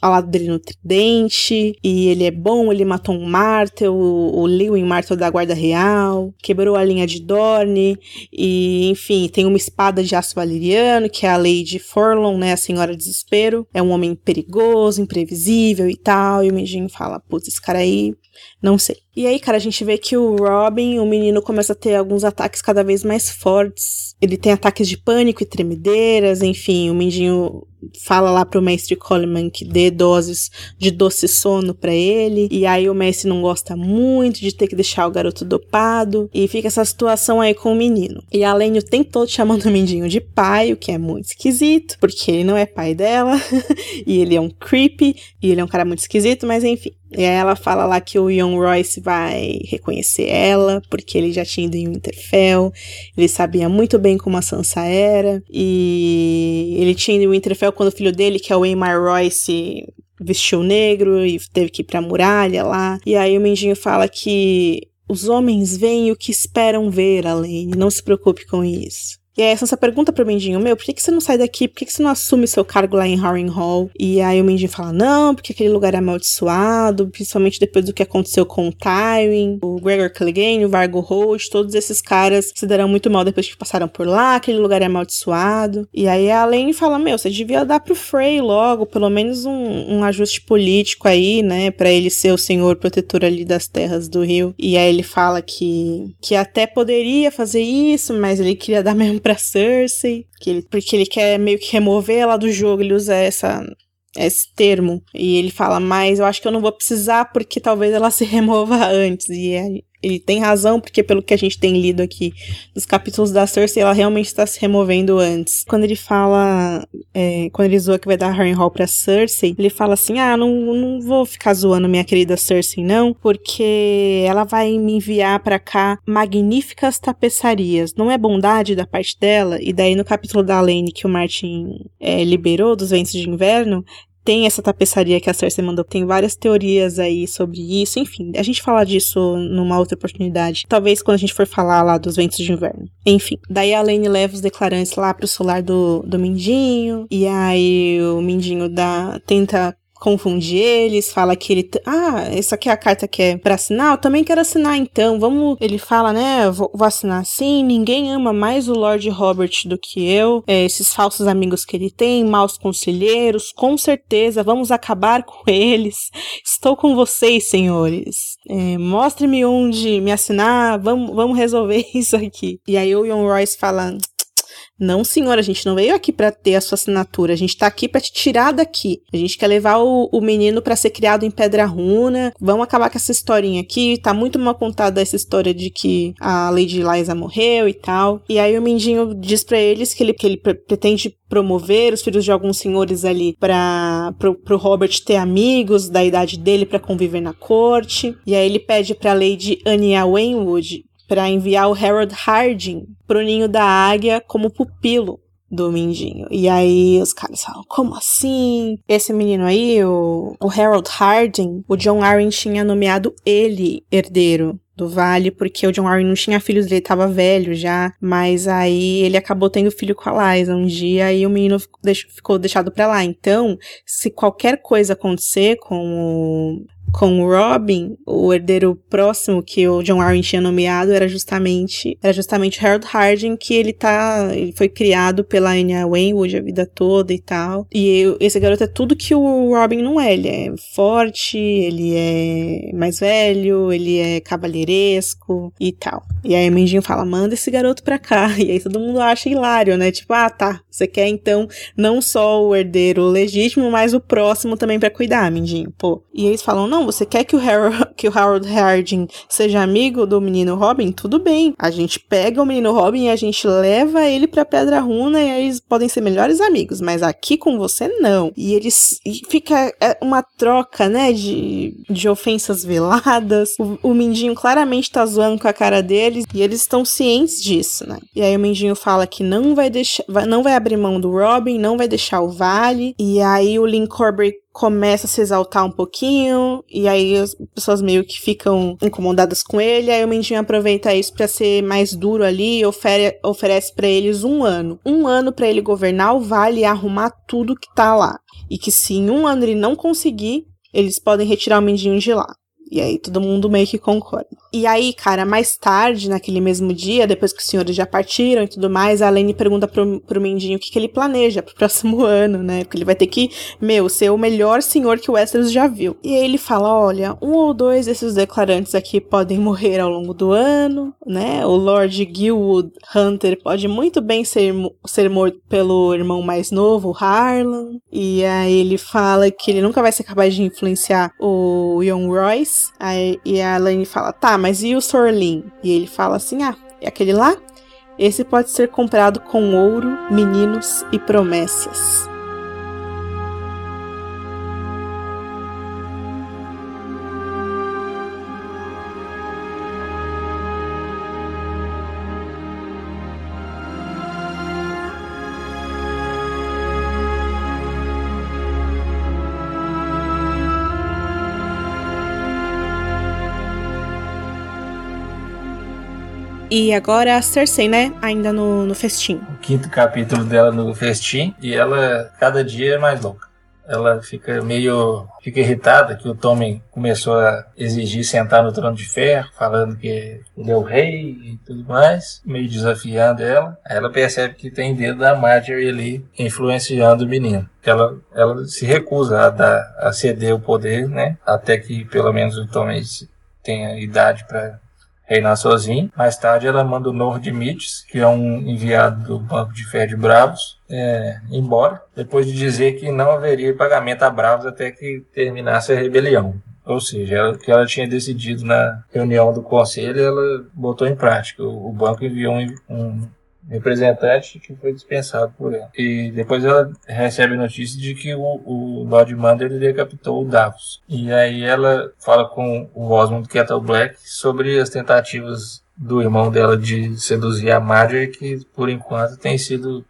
ao lado dele no tridente, e ele é bom, ele matou um Martel, o, o Lewin Martel da Guarda Real, quebrou a linha de Dorne, e enfim, tem uma espada de aço valeriano, que é a Lady Forlon, né, a Senhora Desespero, é um homem perigoso, imprevisível e tal, e o Mindinho fala, putz, esse cara aí não sei. E aí, cara, a gente vê que o Robin, o menino, começa a ter alguns ataques cada vez mais fortes. Ele tem ataques de pânico e tremedeiras, enfim, o Mindinho fala lá pro mestre Coleman que dê doses de doce sono para ele. E aí o mestre não gosta muito de ter que deixar o garoto dopado. E fica essa situação aí com o menino. E a Lênio tem todo chamando o Mindinho de pai, o que é muito esquisito, porque ele não é pai dela. [LAUGHS] e ele é um creepy. E ele é um cara muito esquisito, mas enfim. E aí ela fala lá que o Young Royce vai reconhecer ela, porque ele já tinha ido em Winterfell, ele sabia muito bem como a Sansa era, e ele tinha ido em Winterfell quando o filho dele, que é o Aemar Royce, vestiu negro e teve que ir pra muralha lá. E aí o Mindinho fala que Os homens veem o que esperam ver, Alene. Não se preocupe com isso. E aí a Sansa pergunta pro Mindinho, meu, por que, que você não sai daqui? Por que, que você não assume seu cargo lá em Harrenhal? E aí o Mindinho fala, não, porque aquele lugar é amaldiçoado, principalmente depois do que aconteceu com o Tywin, o Gregor Clegane, o Vargo Holt, todos esses caras se deram muito mal depois que passaram por lá, aquele lugar é amaldiçoado. E aí a Lane fala, meu, você devia dar pro Frey logo, pelo menos um, um ajuste político aí, né, para ele ser o senhor protetor ali das terras do rio. E aí ele fala que, que até poderia fazer isso, mas ele queria dar [LAUGHS] mesmo pra Cersei, que ele, porque ele quer meio que remover ela do jogo, ele usa essa esse termo. E ele fala, mas eu acho que eu não vou precisar porque talvez ela se [LAUGHS] remova antes. E é, ele tem razão, porque pelo que a gente tem lido aqui nos capítulos da Cersei, ela realmente está se removendo antes. Quando ele fala, é, quando ele zoa que vai dar Harrenhal pra Cersei, ele fala assim: ah, não, não vou ficar zoando minha querida Cersei, não, porque ela vai me enviar para cá magníficas tapeçarias. Não é bondade da parte dela? E daí no capítulo da Lane que o Martin é, liberou dos ventos de inverno, tem essa tapeçaria que a Cersei mandou. Tem várias teorias aí sobre isso. Enfim, a gente fala disso numa outra oportunidade. Talvez quando a gente for falar lá dos ventos de inverno. Enfim, daí a Lane leva os declarantes lá pro solar do, do Mindinho. E aí o Mindinho dá, tenta confunde eles, fala que ele. Ah, essa aqui é a carta que é pra assinar, eu também quero assinar então. Vamos. Ele fala, né? Vou, vou assinar sim. Ninguém ama mais o Lord Robert do que eu. É, esses falsos amigos que ele tem, maus conselheiros, com certeza vamos acabar com [LAUGHS] eles. Estou com vocês, senhores. É, Mostre-me onde me assinar, vamos, vamos resolver [LAUGHS] isso aqui. E aí o Ian Royce fala. Não, senhora, a gente não veio aqui para ter a sua assinatura. A gente tá aqui para te tirar daqui. A gente quer levar o, o menino para ser criado em Pedra Runa. Vamos acabar com essa historinha aqui. Tá muito mal contada essa história de que a Lady Liza morreu e tal. E aí o Mindinho diz para eles que ele, que ele pretende promover os filhos de alguns senhores ali para pro, pro Robert ter amigos da idade dele para conviver na corte. E aí ele pede para Lady Anya Wainwood para enviar o Harold Harding pro ninho da águia como pupilo do Mindinho. E aí os caras falam, como assim? Esse menino aí, o, o Harold Harding, o John Arryn tinha nomeado ele herdeiro do Vale, porque o John Arryn não tinha filhos, ele tava velho já, mas aí ele acabou tendo filho com a Liza um dia e o menino ficou deixado pra lá. Então, se qualquer coisa acontecer com o com o Robin, o herdeiro próximo que o John Arryn tinha nomeado era justamente era justamente Harold Harding, que ele tá ele foi criado pela Anya Wainwood a vida toda e tal. E esse garoto é tudo que o Robin não é, ele é forte, ele é mais velho, ele é cavalheiresco e tal. E aí o Mindinho fala: "Manda esse garoto pra cá". [LAUGHS] E aí todo mundo acha hilário, né? Tipo, ah, tá, você quer então não só o herdeiro legítimo, mas o próximo também para cuidar, Mindinho. Pô. E eles falam: "Não, você quer que o, Harold, [LAUGHS] que o Harold Harding seja amigo do menino Robin? Tudo bem. A gente pega o menino Robin e a gente leva ele pra Pedra Runa e aí eles podem ser melhores amigos. Mas aqui com você, não. E eles. E fica é, uma troca, né? De, de ofensas veladas. O, o Mindinho claramente tá zoando com a cara deles e eles estão cientes disso, né? E aí o Mindinho fala que não vai deixar. Não vai abrir mão do Robin, não vai deixar o Vale. E aí o Link começa a se exaltar um pouquinho, e aí as pessoas meio que ficam incomodadas com ele, aí o Mindinho aproveita isso para ser mais duro ali e ofere oferece para eles um ano. Um ano para ele governar o vale e arrumar tudo que tá lá. E que se em um ano ele não conseguir, eles podem retirar o Mindinho de lá. E aí todo mundo meio que concorda. E aí, cara, mais tarde, naquele mesmo dia, depois que os senhores já partiram e tudo mais, a Lene pergunta pro, pro Mendinho o que, que ele planeja pro próximo [LAUGHS] ano, né? Porque ele vai ter que, meu, ser o melhor senhor que o Westeros já viu. E aí ele fala: olha, um ou dois desses declarantes aqui podem [LAUGHS] morrer ao longo do ano, né? O Lord Gilwood Hunter pode muito bem ser, ser morto pelo irmão mais novo, Harlan. E aí ele fala que ele nunca vai ser capaz de influenciar o Young Royce Aí, e a Lane fala, tá, mas e o Sorlin? E ele fala assim, ah, é aquele lá? Esse pode ser comprado com ouro, meninos e promessas. E agora a Cersei, né? Ainda no, no festim. O quinto capítulo dela no festim e ela cada dia é mais louca. Ela fica meio fica irritada que o Tommen começou a exigir sentar no trono de ferro, falando que ele é o rei e tudo mais, meio desafiando ela. Aí ela percebe que tem dedo da Marjorie ali influenciando o menino. Ela, ela se recusa a, dar, a ceder o poder, né? Até que pelo menos o Tommen tenha idade para reinar sozinho. Mais tarde ela manda o Nord Mitz, que é um enviado do Banco de Fé de Bravos, é, embora, depois de dizer que não haveria pagamento a Bravos até que terminasse a rebelião. Ou seja, o que ela tinha decidido na reunião do conselho, ela botou em prática. O, o banco enviou um, um representante que foi dispensado por ela. E depois ela recebe notícia de que o, o Lord Mander decapitou o Davos. E aí ela fala com o Osmond Kettle Black sobre as tentativas do irmão dela de seduzir a Marjorie, que por enquanto tem sido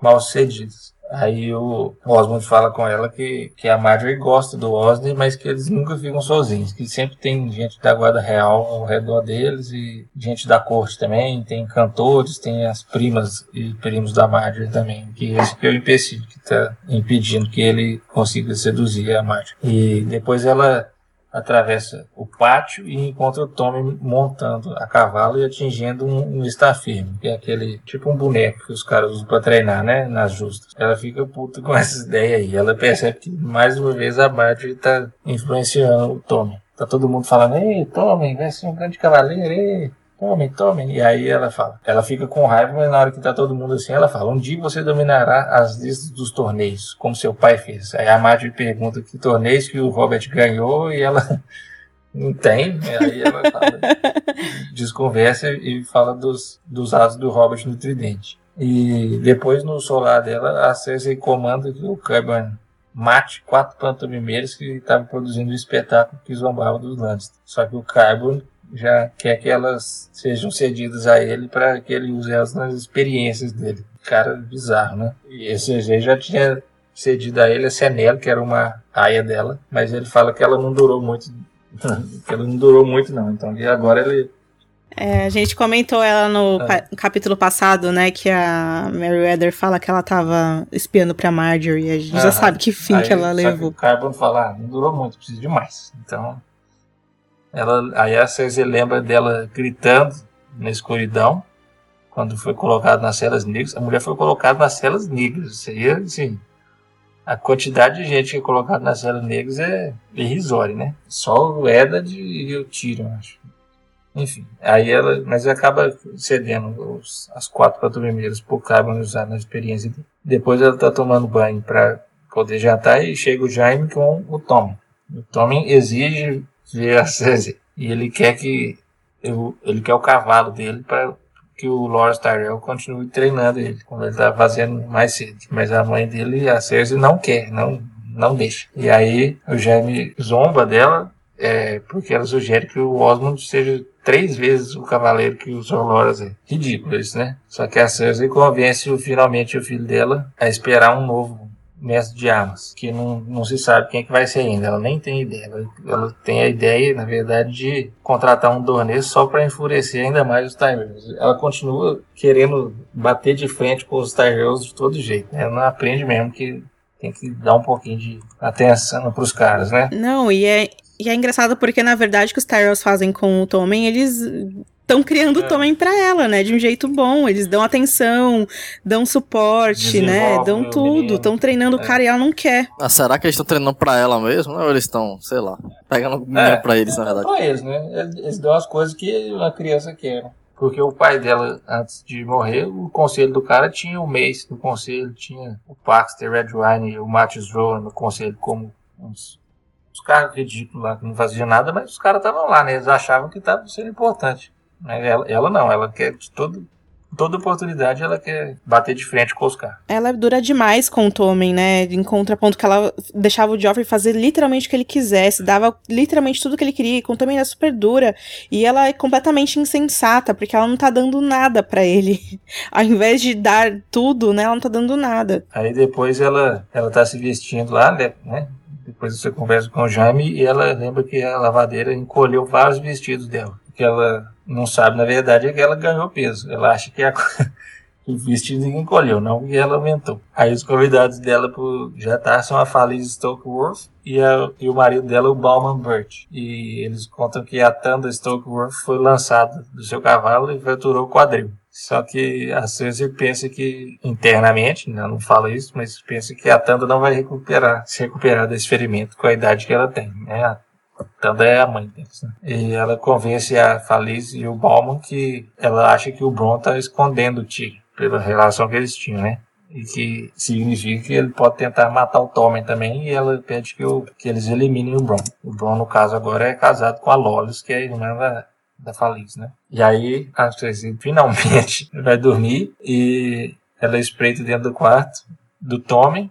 mal sucedidas. Aí o Osmond fala com ela que, que a Marjorie gosta do Osney, mas que eles nunca ficam sozinhos, que sempre tem gente da guarda real ao redor deles e gente da corte também, tem cantores, tem as primas e primos da Marjorie também, que esse que é o empecilho que está impedindo que ele consiga seduzir a Marjorie. E depois ela atravessa o pátio e encontra o Tommy montando a cavalo e atingindo um, um está firme, que é aquele tipo um boneco que os caras usam para treinar, né, nas justas. Ela fica puta com [LAUGHS] essa ideia aí. Ela percebe que mais uma vez a Marjorie está influenciando o Tommy. Tá todo mundo falando, ei, Tommy, vai ser um grande cavaleiro, ei. Tomem, tomem. E aí ela fala. Ela fica com raiva, mas na hora que tá todo mundo assim, ela fala: Um dia você dominará as listas dos torneios, como seu pai fez. Aí a Marjorie pergunta que torneios que o Robert ganhou e ela [LAUGHS] não tem. Aí ela fala, [LAUGHS] desconversa e fala dos, dos atos do Robert no tridente. E depois no solar dela, a Cersei comanda que o Cleburne mate quatro pantomimeiros que estavam produzindo um espetáculo que zombava dos Lannister. Só que o Carbon já quer que elas sejam cedidas a ele para que ele use elas nas experiências dele. Cara bizarro, né? E esse EG já tinha cedido a ele a Senel, que era uma aia dela, mas ele fala que ela não durou muito. [LAUGHS] que ela não durou muito, não. Então, e agora ele. É, a gente comentou ela no ah. capítulo passado, né? Que a Meriwether fala que ela tava espiando pra Marjorie. A gente ah, já sabe que fim que ela levou. o Carbon fala, ah, não durou muito, precisa de mais. Então, ela, aí a Cersei lembra dela gritando na escuridão, quando foi colocada nas celas negras. A mulher foi colocada nas celas negras. Seria assim. A quantidade de gente que é colocada nas celas negras é irrisória, né? Só o Eddard e o Tyrion, acho. Enfim, aí ela, mas acaba cedendo os, as quatro patrulheiras por Carbon usar na experiência. Depois ela tá tomando banho para poder jantar e chega o Jaime com o Tom. O Tom exige Cersei. E ele quer que ele quer o cavalo dele para que o Lord Tyrell continue treinando ele, como ele está fazendo mais cedo. Mas a mãe dele, a Cersei, não quer, não, não deixa. E aí o Jaime zomba dela, é, porque ela sugere que o Osmond seja três vezes o cavaleiro que o Sr. Loras é. Ridículo isso, né? Só que a Cersei convence finalmente o filho dela a esperar um novo mestre de armas, que não, não se sabe quem é que vai ser ainda. Ela nem tem ideia. Ela, ela tem a ideia, na verdade, de contratar um Dornês só para enfurecer ainda mais os Tyrells. Ela continua querendo bater de frente com os Tyrells de todo jeito. Né? Ela não aprende mesmo que tem que dar um pouquinho de atenção para os caras, né? Não, e é, e é engraçado porque, na verdade, o que os Tyrells fazem com o Tommen, eles estão criando é. também para ela, né? De um jeito bom. Eles dão atenção, dão suporte, né? Dão tudo. Estão treinando o é. cara e ela não quer. Ah, será que eles estão treinando para ela mesmo? Ou eles estão, sei lá, pegando é, pra eles, na verdade? Pra eles, né? Eles dão as coisas que uma criança quer. Né? Porque o pai dela, antes de morrer, o conselho do cara tinha o Mace no conselho, tinha o Paxter, Red Wine e o Matthews Rowan no conselho como uns, uns caras ridículos lá, que não faziam nada, mas os caras estavam lá, né? Eles achavam que estava sendo importante. Ela, ela não, ela quer de todo, toda oportunidade ela quer bater de frente com os caras. Ela dura demais com o Tommen, né? Em contraponto que ela deixava o Joffrey fazer literalmente o que ele quisesse, dava literalmente tudo que ele queria, e com o Tommen era super dura. E ela é completamente insensata, porque ela não tá dando nada para ele. [LAUGHS] Ao invés de dar tudo, né? Ela não tá dando nada. Aí depois ela, ela tá se vestindo lá, né? Depois você conversa com o Jaime e ela lembra que a lavadeira encolheu vários vestidos dela. Que ela não sabe, na verdade, é que ela ganhou peso. Ela acha que, a, [LAUGHS] que o vestido encolheu, não que ela aumentou. Aí os convidados dela pro jantar são a Feliz Stokeworth e, a, e o marido dela, o Bauman Burt. E eles contam que a Tanda Stokeworth foi lançada do seu cavalo e fraturou o quadril. Só que a Cersei pensa que, internamente, né, não fala isso, mas pensa que a Tanda não vai recuperar, se recuperar desse ferimento com a idade que ela tem. Né? Tanda é a mãe deles. Né? E ela convence a Faliz e o Bauman que ela acha que o Bron tá escondendo o Tyrion, pela relação que eles tinham, né? E que significa que ele pode tentar matar o Tommen também, e ela pede que, o, que eles eliminem o Bron. O Bron, no caso, agora é casado com a Lolis, que é a irmã da, da Faliz, né? E aí a Cersei finalmente [LAUGHS] vai dormir e ela espreita dentro do quarto do Tommy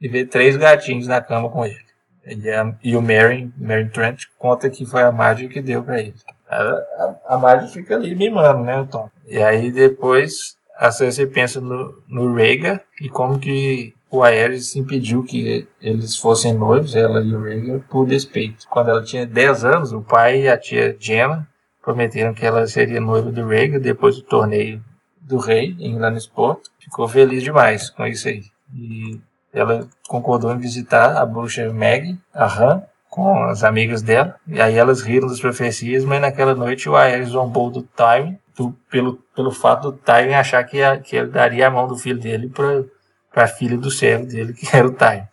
e vê três gatinhos na cama com ele. E, a, e o Mary, Mary Trent conta que foi a Marge que deu para ele. A, a, a Marge fica ali mimando, né, o Tom. E aí depois a Cersei pensa no, no Rhaegar e como que o Aerys impediu que eles fossem noivos, ela e o Rhaegar, por despeito. Quando ela tinha 10 anos, o pai e a tia Jenna prometeram que ela seria noiva do Rhaegar depois do torneio do rei em Lannisport. Ficou feliz demais com isso aí. E ela concordou em visitar a bruxa Meg, a Han, com as amigas dela. E aí elas riram das profecias, mas naquela noite o Aerys zombou do Tywin, do, pelo, pelo fato do Tywin achar que, a, que ele daria a mão do filho dele para a filha do servo dele, que era o Tywin.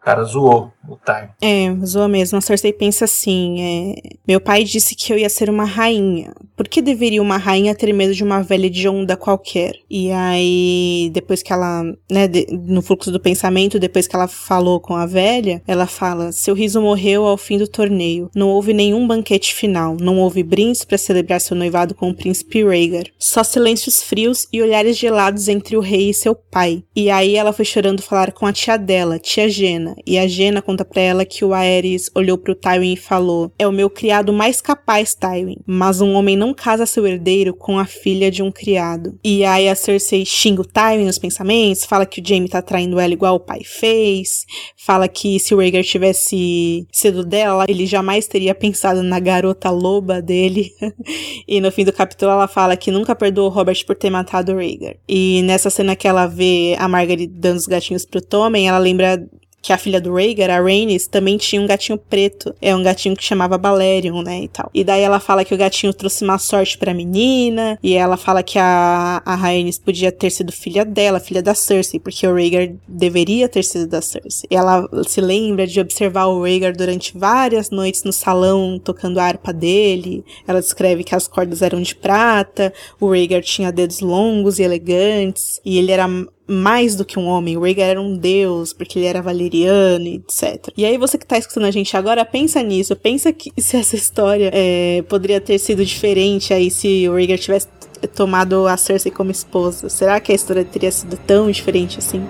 Cara zoou o Time. É, zoou mesmo. A Cersei pensa assim: é, meu pai disse que eu ia ser uma rainha. Por que deveria uma rainha ter medo de uma velha de onda qualquer? E aí, depois que ela, né, de, no fluxo do pensamento, depois que ela falou com a velha, ela fala: seu riso morreu ao fim do torneio. Não houve nenhum banquete final. Não houve brindes para celebrar seu noivado com o príncipe Rhaegar. Só silêncios frios e olhares gelados entre o rei e seu pai. E aí ela foi chorando falar com a tia dela, tia Gena e a Jena conta pra ela que o Aerys olhou pro Tywin e falou: É o meu criado mais capaz, Tywin, mas um homem não casa seu herdeiro com a filha de um criado. E aí a Cersei xinga o Tywin nos pensamentos, fala que o Jaime tá traindo ela igual o pai fez, fala que se o Rhaegar tivesse sido dela, ele jamais teria pensado na garota loba dele. [LAUGHS] e no fim do capítulo ela fala que nunca perdoou Robert por ter matado o Rhaegar. E nessa cena que ela vê a Margaery dando os gatinhos pro Tommen, ela lembra que a filha do Rhaegar, a Rhaenys, também tinha um gatinho preto. É um gatinho que chamava Balerion, né, e tal. E daí ela fala que o gatinho trouxe má sorte pra menina, e ela fala que a, a Rhaenys podia ter sido filha dela, filha da Cersei, porque o Rhaegar deveria ter sido da Cersei. E ela se lembra de observar o Rhaegar durante várias noites no salão, tocando a harpa dele. Ela descreve que as cordas eram de prata, o Rhaegar tinha dedos longos e elegantes, e ele era mais do que um homem. O Rhaegar era um deus, porque ele era valeriano, etc. E aí você que tá escutando a gente agora, pensa nisso. Pensa que [LAUGHS] se essa história é, poderia ter sido diferente aí se o Rhaegar tivesse tomado a Cersei como esposa. Será que a história teria sido tão diferente assim?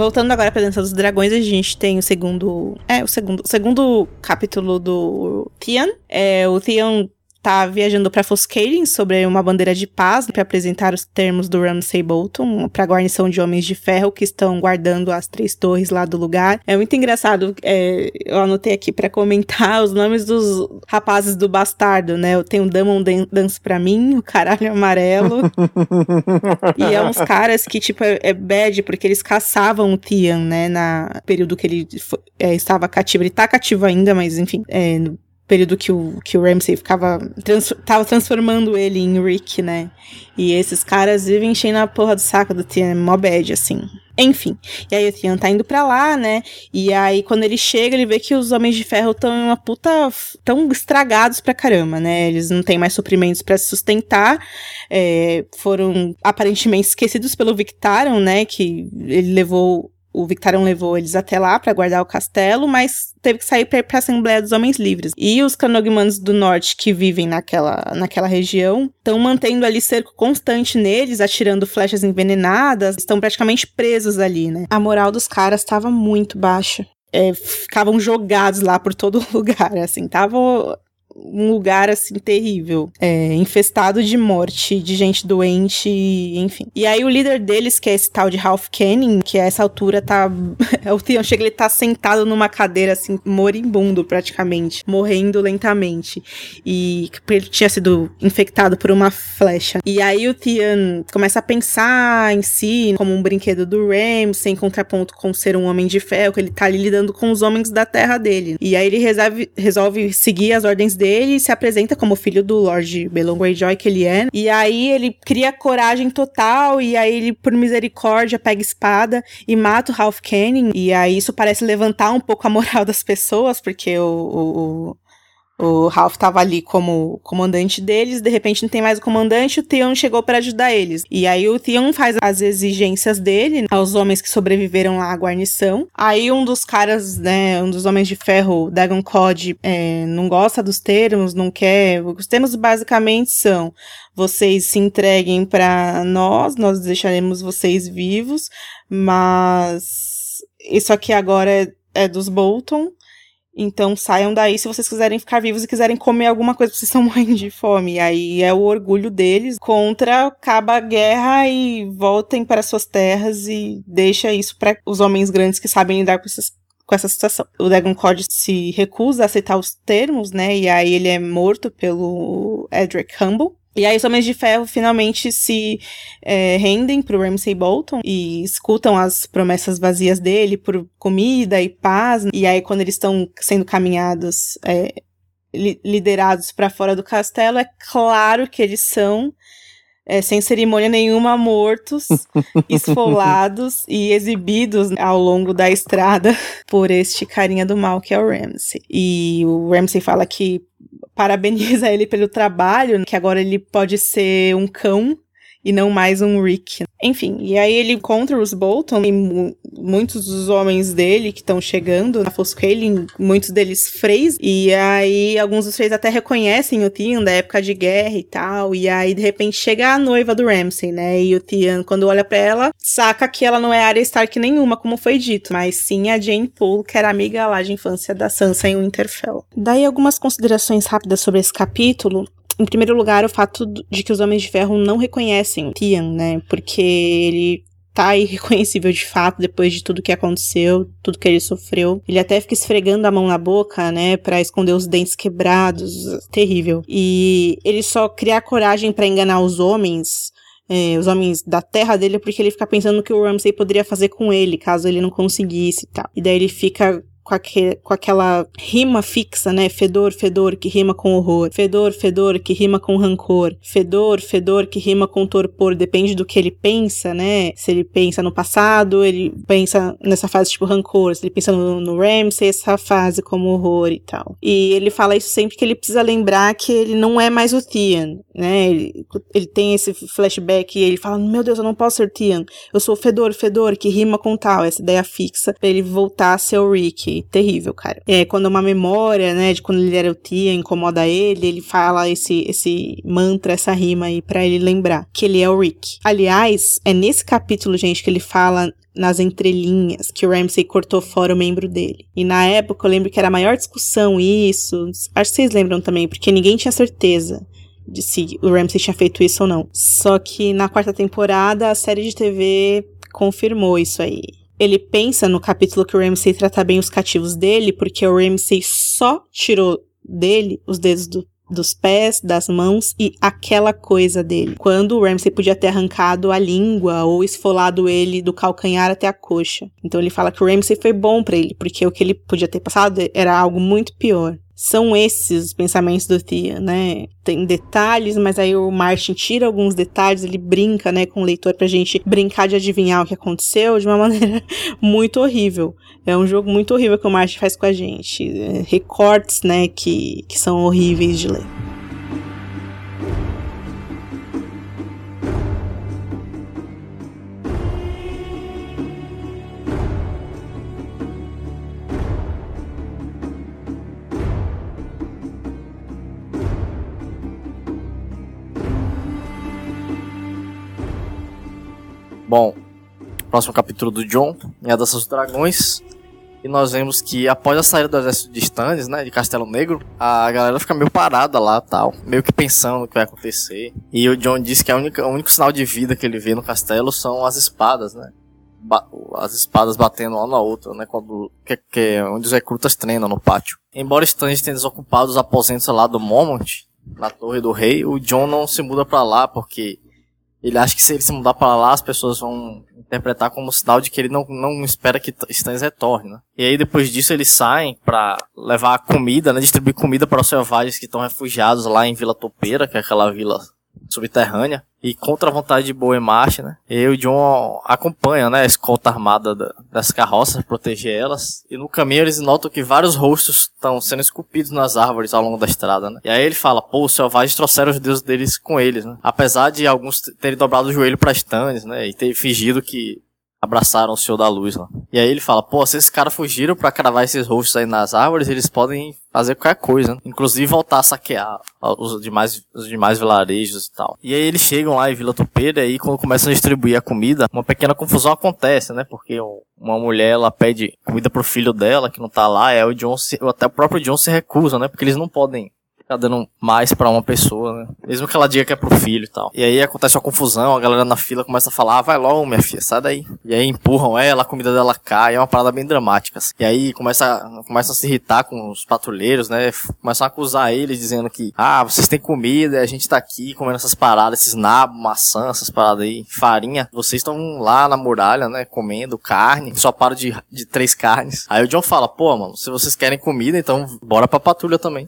Voltando agora pra Dança dos Dragões, a gente tem o segundo. É, o segundo, o segundo capítulo do Theon. É, o Theon tá viajando para Foscaden sobre uma bandeira de paz para apresentar os termos do Ramsay Bolton para a guarnição de homens de ferro que estão guardando as três torres lá do lugar. É muito engraçado, é, eu anotei aqui para comentar os nomes dos rapazes do bastardo, né? Eu tenho o Damon Dance para mim, o caralho amarelo. e é uns [LAUGHS] caras que, tipo, é, é bad porque eles caçavam o Tian, né? Na período que ele foi, é, estava cativo. Ele tá cativo ainda, mas enfim, é, período que o, que o Ramsey ficava. Trans, tava transformando ele em Rick, né? E esses caras vivem enchendo a porra do saco do Tian, mó bad, assim. Enfim. E aí o Tian tá indo pra lá, né? E aí quando ele chega, ele vê que os Homens de Ferro estão uma puta. tão estragados pra caramba, né? Eles não têm mais suprimentos para se sustentar. É, foram aparentemente esquecidos pelo Victarion, né? Que ele levou o Victarion levou eles até lá para guardar o castelo, mas teve que sair para a Assembleia dos Homens Livres. E os Cranogmanos do Norte que vivem naquela, naquela região estão mantendo ali cerco constante neles, atirando flechas envenenadas, estão praticamente presos ali, né? A moral dos caras estava muito baixa. É, ficavam jogados lá por todo [LAUGHS] lugar, assim, tava um lugar assim terrível, é, infestado de morte, de gente doente, enfim. E aí o líder deles, que é esse tal de Ralph Canning, que a essa altura tá. [LAUGHS] o Theon chega, ele tá sentado numa cadeira assim, moribundo praticamente, morrendo lentamente. E ele tinha sido infectado por uma flecha. E aí o Theon começa a pensar em si como um brinquedo do Ramsay, em contraponto com ser um homem de ferro, que ele tá ali lidando com os homens da terra dele. E aí ele resolve, resolve seguir as ordens dele e se apresenta como filho do Lord Belon Greyjoy que ele é. E aí ele cria coragem total e aí ele, por misericórdia, pega espada e mata o Ralph Canning. E aí isso parece levantar um pouco a moral das pessoas, porque o, o, o Ralph estava ali como comandante deles, de repente não tem mais o comandante, o Theon chegou para ajudar eles. E aí o Theon faz as exigências dele aos homens que sobreviveram lá à guarnição. Aí um dos caras, né, um dos homens de ferro, Dagon Cod, é, não gosta dos termos, não quer. Os termos basicamente são: vocês se entreguem para nós, nós deixaremos vocês vivos, mas isso aqui agora é, é dos Bolton então saiam daí se vocês quiserem ficar vivos e quiserem comer alguma coisa, vocês estão [LAUGHS] morrendo de fome. E aí é o orgulho deles contra acaba a guerra e voltem para suas terras e deixa isso para os homens grandes que sabem lidar com essas com essa situação. O Dagon Cod se recusa a aceitar os termos, né? E aí ele é morto pelo Edric Humble. E aí os Homens de Ferro finalmente se é, rendem pro Ramsay Bolton e escutam as promessas vazias dele por comida e paz. E aí quando eles estão sendo caminhados, é, li liderados para fora do castelo, é claro que eles são é, sem cerimônia nenhuma, mortos, [LAUGHS] esfolados e exibidos ao longo da estrada [LAUGHS] por este carinha do mal que é o Ramsay. E o Ramsay fala que parabeniza ele pelo trabalho, que agora ele pode ser um cão e não mais um Rick. Enfim, e aí ele encontra os Bolton e muitos dos homens dele que estão chegando na Foscale, muitos deles Freys, e aí alguns dos Freys até reconhecem o Theon da época de guerra e tal, e aí de repente chega a noiva do Ramsay, né, e o Theon, quando olha para ela, saca que ela não é Arya Stark nenhuma, como foi dito, mas sim a Jane Poole, que era amiga lá de infância da Sansa em Winterfell. Daí algumas considerações rápidas sobre esse capítulo. Em primeiro lugar, o fato de que os Homens de Ferro não reconhecem Tian, né? Porque ele tá irreconhecível de fato depois de tudo que aconteceu, tudo que ele sofreu. Ele até fica esfregando a mão na boca, né, para esconder os dentes quebrados, terrível. E ele só cria coragem para enganar os homens. É, os homens da terra dele porque ele fica pensando que o Ramsay poderia fazer com ele, caso ele não conseguisse e tal. E daí ele fica com, aque, com aquela rima fixa, né? Fedor, fedor, que rima com horror. Fedor, fedor, que rima com rancor. Fedor, fedor, que rima com torpor. Depende do que ele pensa, né? Se ele pensa no passado, ele pensa nessa fase tipo rancor. Se ele pensa no, no Ramsay, essa fase como horror e tal. E ele fala isso sempre que ele precisa lembrar que ele não é mais o Theon, né? Ele, ele tem esse flashback e ele fala: Meu Deus, eu não posso ser Theon. Eu sou Fedor, Fedor, que rima com tal. Essa ideia fixa pra ele voltar a ser o Rick terrível, cara. É, quando uma memória, né, de quando ele era o tia incomoda ele, ele fala esse, esse mantra, essa rima aí pra ele lembrar que ele é o Rick. Aliás, é nesse capítulo, gente, que ele fala nas entrelinhas que o Ramsay cortou fora o membro dele. E na época eu lembro que era a maior discussão isso. Acho que vocês lembram também, porque ninguém tinha certeza de se o Ramsay tinha feito isso ou não. Só que na quarta temporada a série de TV confirmou isso aí ele pensa no capítulo que o Ramsay trata bem os cativos dele, porque o Ramsay só tirou dele os dedos do, dos pés, das mãos e aquela coisa dele. Quando o Ramsay podia ter arrancado a língua ou esfolado ele do calcanhar até a coxa. Então ele fala que o Ramsay foi bom para ele, porque o que ele podia ter passado era algo muito pior são esses os pensamentos do Thea, né? Tem detalhes, mas aí o Martin tira alguns detalhes, ele brinca, né, com o leitor pra gente brincar de adivinhar o que aconteceu de uma [LAUGHS] maneira muito horrível. É um jogo muito horrível que o Martin faz com a gente. É, recortes, né, que, que são horríveis de ler. Bom, próximo capítulo do John, em A Dança dos Dragões. E nós vemos que após a saída do exército de Stannis, né, de Castelo Negro, a galera fica meio parada lá tal, meio que pensando o que vai acontecer. E o John diz que a única, o único sinal de vida que ele vê no castelo são as espadas, né? Ba as espadas batendo uma na outra, né? Quando, que, que é onde os recrutas treinam no pátio. Embora Stannis tenha desocupado os aposentos lá do Momont, na Torre do Rei, o John não se muda para lá porque ele acha que se ele se mudar para lá, as pessoas vão interpretar como sinal de que ele não, não espera que Stannis retorne, né? E aí depois disso eles saem para levar comida, né? Distribuir comida para os selvagens que estão refugiados lá em Vila Topeira, que é aquela vila subterrânea e contra a vontade de Boa e Marcha, né? E o John acompanha, né, a escolta armada da, das carroças, proteger elas. E no caminho eles notam que vários rostos estão sendo esculpidos nas árvores ao longo da estrada, né? E aí ele fala, pô, os selvagens trouxeram os deuses deles com eles, né? Apesar de alguns terem dobrado o joelho para Stannis, né? E ter fingido que abraçaram o Senhor da Luz lá. E aí ele fala, pô, se esses caras fugiram para cravar esses rostos aí nas árvores, eles podem fazer qualquer coisa, né? Inclusive voltar a saquear os demais, os demais vilarejos e tal. E aí eles chegam lá em Vila Topeira e quando começam a distribuir a comida, uma pequena confusão acontece, né? Porque uma mulher, ela pede comida pro filho dela, que não tá lá, é o John, se, até o próprio John se recusa, né? Porque eles não podem tá dando mais para uma pessoa, né? Mesmo que ela diga que é pro filho e tal. E aí acontece uma confusão, a galera na fila começa a falar, ah, vai logo, minha filha, sai daí. E aí empurram ela, a comida dela cai, é uma parada bem dramática. Assim. E aí começa, começa a se irritar com os patrulheiros, né? Começam a acusar eles, dizendo que, ah, vocês têm comida, e a gente tá aqui comendo essas paradas, esses nabos, maçã, essas paradas aí, farinha. Vocês estão lá na muralha, né? Comendo carne, só paro de, de três carnes. Aí o John fala, pô, mano, se vocês querem comida, então bora pra patrulha também.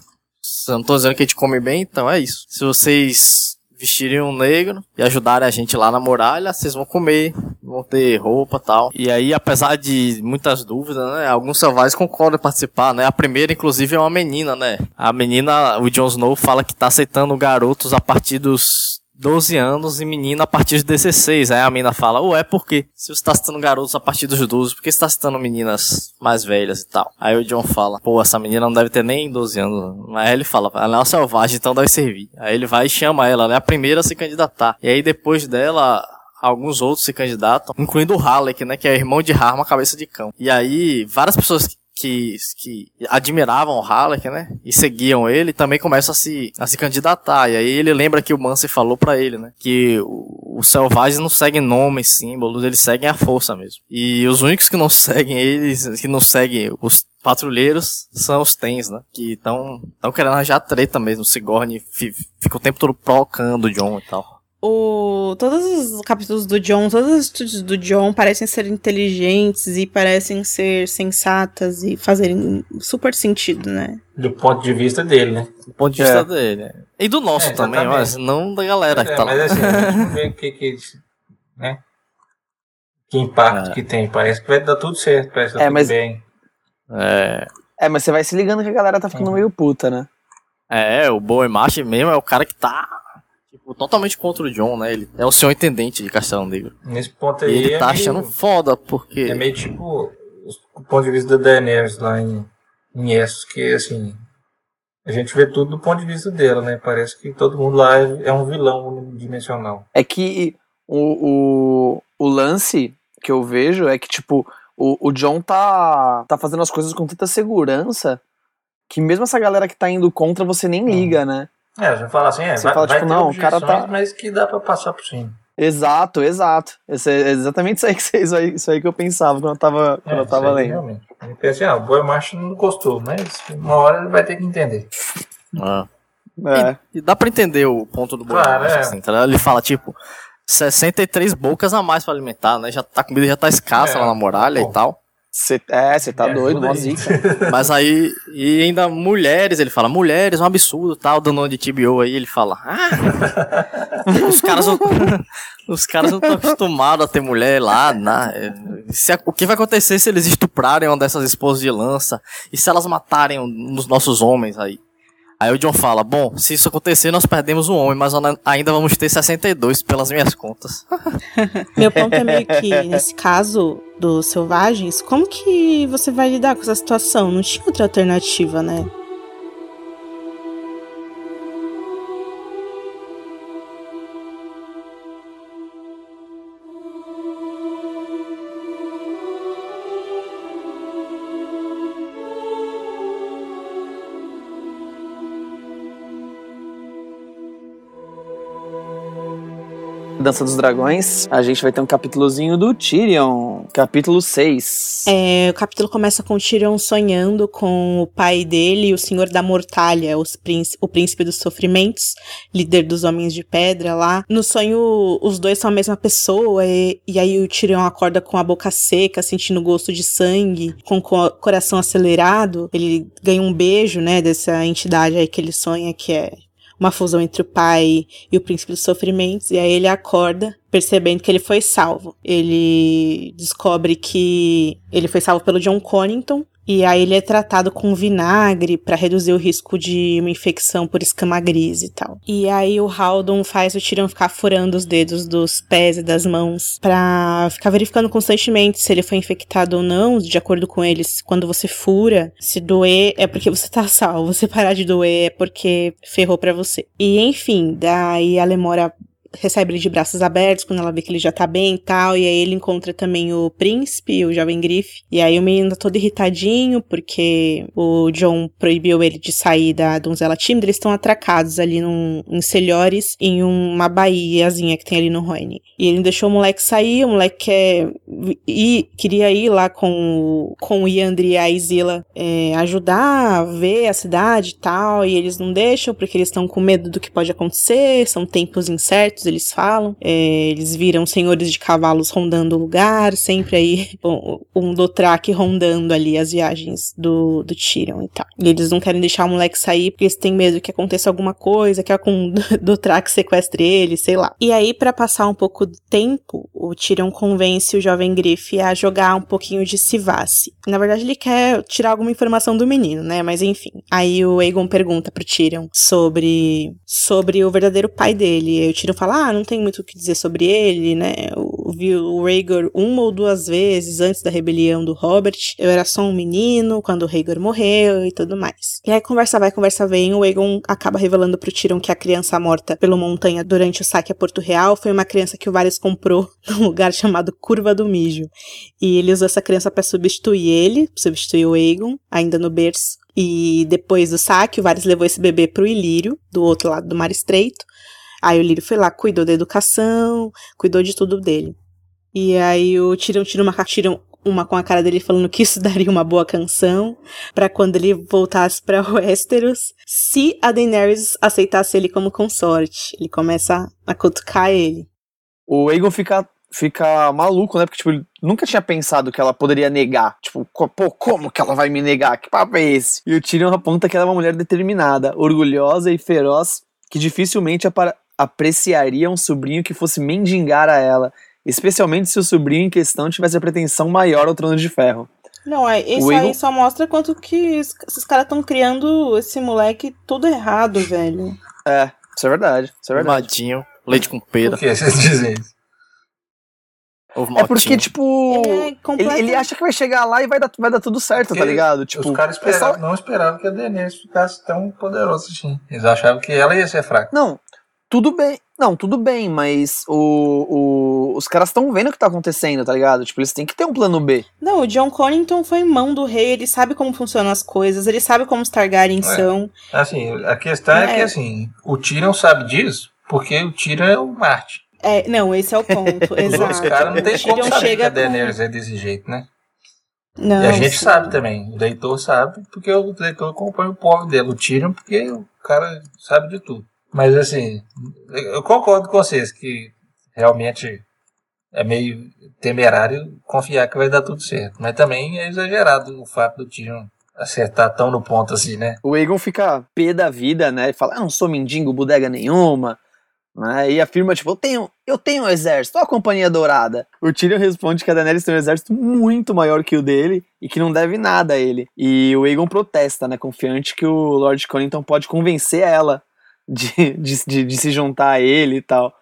Eu não tô dizendo que a gente come bem, então é isso. Se vocês vestirem um negro e ajudarem a gente lá na muralha, vocês vão comer, vão ter roupa tal. E aí, apesar de muitas dúvidas, né, alguns selvagens concordam em participar, né? A primeira, inclusive, é uma menina, né? A menina, o Jon Snow fala que tá aceitando garotos a partir dos 12 anos e menina a partir de 16. Aí a menina fala, ué, por quê? Se você tá citando garotos a partir dos 12, por que você tá citando meninas mais velhas e tal? Aí o John fala, pô, essa menina não deve ter nem 12 anos. Aí ele fala, ela é uma selvagem, então deve servir. Aí ele vai e chama ela, ela é a primeira a se candidatar. E aí depois dela, alguns outros se candidatam, incluindo o Halleck, né, que é irmão de Harma, cabeça de cão. E aí, várias pessoas que, que admiravam o Halleck, né? E seguiam ele, também começam a se, a se candidatar. E aí ele lembra que o Mansi falou para ele, né? Que os selvagens não seguem nomes, símbolos, eles seguem a força mesmo. E os únicos que não [LAUGHS] seguem eles, que não seguem os patrulheiros, são os Tens, né? Que estão querendo arranjar treta mesmo. Sigourney fica o tempo todo provocando o John e tal o, todos os capítulos do John, todas as atitudes do John parecem ser inteligentes e parecem ser sensatas e fazerem super sentido, né? Do ponto de vista dele, né? Do ponto de é. vista dele. E do nosso é, também, mas não da galera mas, que tá mas, lá. Mas assim, vamos ver o que que, né? que impacto é. que tem. Parece que vai dar tudo certo, parece que tá é, mas... bem. É. É, mas você vai se ligando que a galera tá ficando uhum. meio puta, né? É, o Boa March mesmo é o cara que tá tipo, totalmente contra o John, né? Ele é o senhor intendente de Castelo Negro. Nesse ponto aí. E ele é tá meio, achando foda, porque. É meio tipo o ponto de vista da Daenerys lá em, em Essos, que assim. A gente vê tudo do ponto de vista dela, né? Parece que todo mundo lá é, um vilão dimensional. É que o, o, o lance que eu vejo é que, tipo, o, o John tá, tá fazendo as coisas com tanta segurança que mesmo essa galera que tá indo contra, você nem liga, né? É, a gente fala assim, é, Você vai, fala, vai tipo, não, o cara tá. Mas que dá pra passar por cima. Exato, exato. Esse é exatamente isso aí, que, isso aí, isso aí que eu pensava quando eu tava, quando é, eu tava lendo. Realmente. Eu pensei, ah, o Boy Macho não gostou, mas uma hora ele vai ter que entender. Ah. É. E, e, dá pra entender o ponto do Boy claro, Macho, é. assim, tá? Ele fala, tipo, 63 bocas a mais pra alimentar, né? Já, tá, a comida já tá escassa é, lá na muralha e tal. Cê, é, você tá é, doido, mó zica. [LAUGHS] Mas aí, e ainda mulheres, ele fala, mulheres, um absurdo, tal, dando de TBO aí, ele fala, ah, [LAUGHS] os caras não, [LAUGHS] os caras não estão acostumados a ter mulher lá, né? Se, o que vai acontecer se eles estuprarem uma dessas esposas de lança? E se elas matarem um dos nossos homens aí? Aí o John fala: Bom, se isso acontecer, nós perdemos um homem, mas ainda vamos ter 62 pelas minhas contas. [LAUGHS] Meu ponto é meio que, nesse caso dos selvagens, como que você vai lidar com essa situação? Não tinha outra alternativa, né? Dança dos Dragões, a gente vai ter um capítulozinho do Tyrion, capítulo 6. É, o capítulo começa com o Tyrion sonhando com o pai dele, o Senhor da Mortalha, os príncipe, o príncipe dos sofrimentos, líder dos Homens de Pedra lá. No sonho, os dois são a mesma pessoa, e, e aí o Tyrion acorda com a boca seca, sentindo gosto de sangue, com o co- coração acelerado. Ele ganha um beijo, né, dessa entidade aí que ele sonha, que é uma fusão entre o pai e o príncipe dos sofrimentos, e aí ele acorda percebendo que ele foi salvo. Ele descobre que ele foi salvo pelo John Connington, e aí ele é tratado com vinagre para reduzir o risco de uma infecção por escama gris e tal. E aí o Haldon faz o Tyrion ficar furando os dedos dos pés e das mãos pra ficar verificando constantemente se ele foi infectado ou não, de acordo com eles. Quando você fura, se doer é porque você tá salvo, se parar de doer é porque ferrou pra você. E enfim, daí a Lemora recebe ele de braços abertos quando ela vê que ele já tá bem e tal. E aí ele encontra também o príncipe, o jovem Griff. E aí o menino tá todo irritadinho, porque o John proibiu ele de sair da donzela tímida. Eles estão atracados ali num, em Celhores, em uma baíazinha que tem ali no Roine. E ele deixou o moleque sair, o moleque quer ir, queria ir lá com, com o Yandri e a Isila é, ajudar a ver a cidade e tal. E eles não deixam, porque eles estão com medo do que pode acontecer. São tempos incertos, eles falam. É, eles viram senhores de cavalos rondando o lugar, sempre aí [LAUGHS] um, um Dothraki rondando ali as viagens do, do Tyrion e tal. E eles não querem deixar o moleque sair porque eles têm medo que aconteça alguma coisa, que algum [LAUGHS] Dothraki sequestre ele, sei lá. E aí, pra passar um pouco do tempo, o Tyrion convence o jovem Griff a jogar um pouquinho de Sivace. Na verdade, ele quer tirar alguma informação do menino, né? Mas enfim. Aí o Aegon pergunta pro Tyrion sobre, sobre o verdadeiro pai dele. E o Tyrion fala: Ah, não tem muito o que dizer sobre ele, né? Eu vi o Rhaegar uma ou duas vezes antes da rebelião do Robert. Eu era só um menino quando o Rhaegar morreu e tudo mais. E aí conversa vai, conversa vem. O Aegon acaba revelando pro Tyrion que a criança morta pelo Montanha durante o saque a Porto Real foi uma criança que o Varys comprou [LAUGHS] num lugar chamado Curva do Mijo. E ele usou essa criança pra substituir ele, substituir o Aegon, ainda no berço. E depois do saque, o Varys levou esse bebê pro Ilírio, do outro lado do Mar Estreito. Aí o Ilírio foi lá, cuidou da educação, cuidou de tudo dele. E aí o Tyrion tira uma, tira uma com a cara dele falando que isso [LAUGHS] daria uma boa canção pra quando ele voltasse pra Westeros, se a Daenerys aceitasse ele como consorte. Ele começa a cutucar ele. O Aegon fica, fica maluco, né? Porque, tipo, ele nunca tinha pensado que ela poderia negar. Tipo, pô, como que ela vai me negar? Que papo é esse? E o Tyrion aponta que ela é uma mulher determinada, orgulhosa e feroz, que dificilmente apa- apreciaria um sobrinho que fosse mendigar a ela. Especialmente se o sobrinho em questão tivesse a pretensão maior ao trono de ferro. Não, é, isso O aí só mostra quanto que es- esses caras estão criando esse moleque tudo errado, velho. É, isso é verdade. Isso é verdade. Madinho, leite com pera, Por que vocês dizem isso? É porque, tipo. Ele é Ele, completo- ele acha que vai chegar lá e vai dar, vai dar tudo certo, tá Porque ligado? Tipo, Os caras é esperavam, não esperavam que a Daenerys ficasse tão poderosa assim. Eles achavam que ela ia ser fraca. Não, tudo bem. Não, tudo bem, mas o, o- os caras estão vendo o que tá acontecendo, tá ligado? Tipo, eles têm que ter um plano B. Não, o John Connington foi mão do rei, ele sabe como funcionam as coisas, ele sabe como os Targaryen É. são. Assim, a questão é, É. que assim, o Tyrion sabe disso porque o Tyrion é o Marte. É, não, esse é o ponto, [LAUGHS] Os exato. caras não tem como Tyrion saber que a Daenerys é desse jeito, né? com... Não, e a gente sim. sabe também. O leitor sabe porque o leitor acompanha o povo dele. O Tyrion porque o cara sabe de tudo. Mas assim, eu concordo com vocês que realmente é meio temerário confiar que vai dar tudo certo. Mas também é exagerado o fato do Tyrion acertar tão no ponto assim, né? O Aegon fica pé da vida, né? E fala, eu não sou mendigo, bodega nenhuma. Né? E afirma, tipo, eu tenho, eu tenho um exército, a Companhia Dourada. O Tyrion responde que a Daenerys tem um exército muito maior que o dele e que não deve nada a ele. E o Aegon protesta, né? Confiante que o Lord Connington pode convencer ela de, de, de, de se juntar a ele e tal.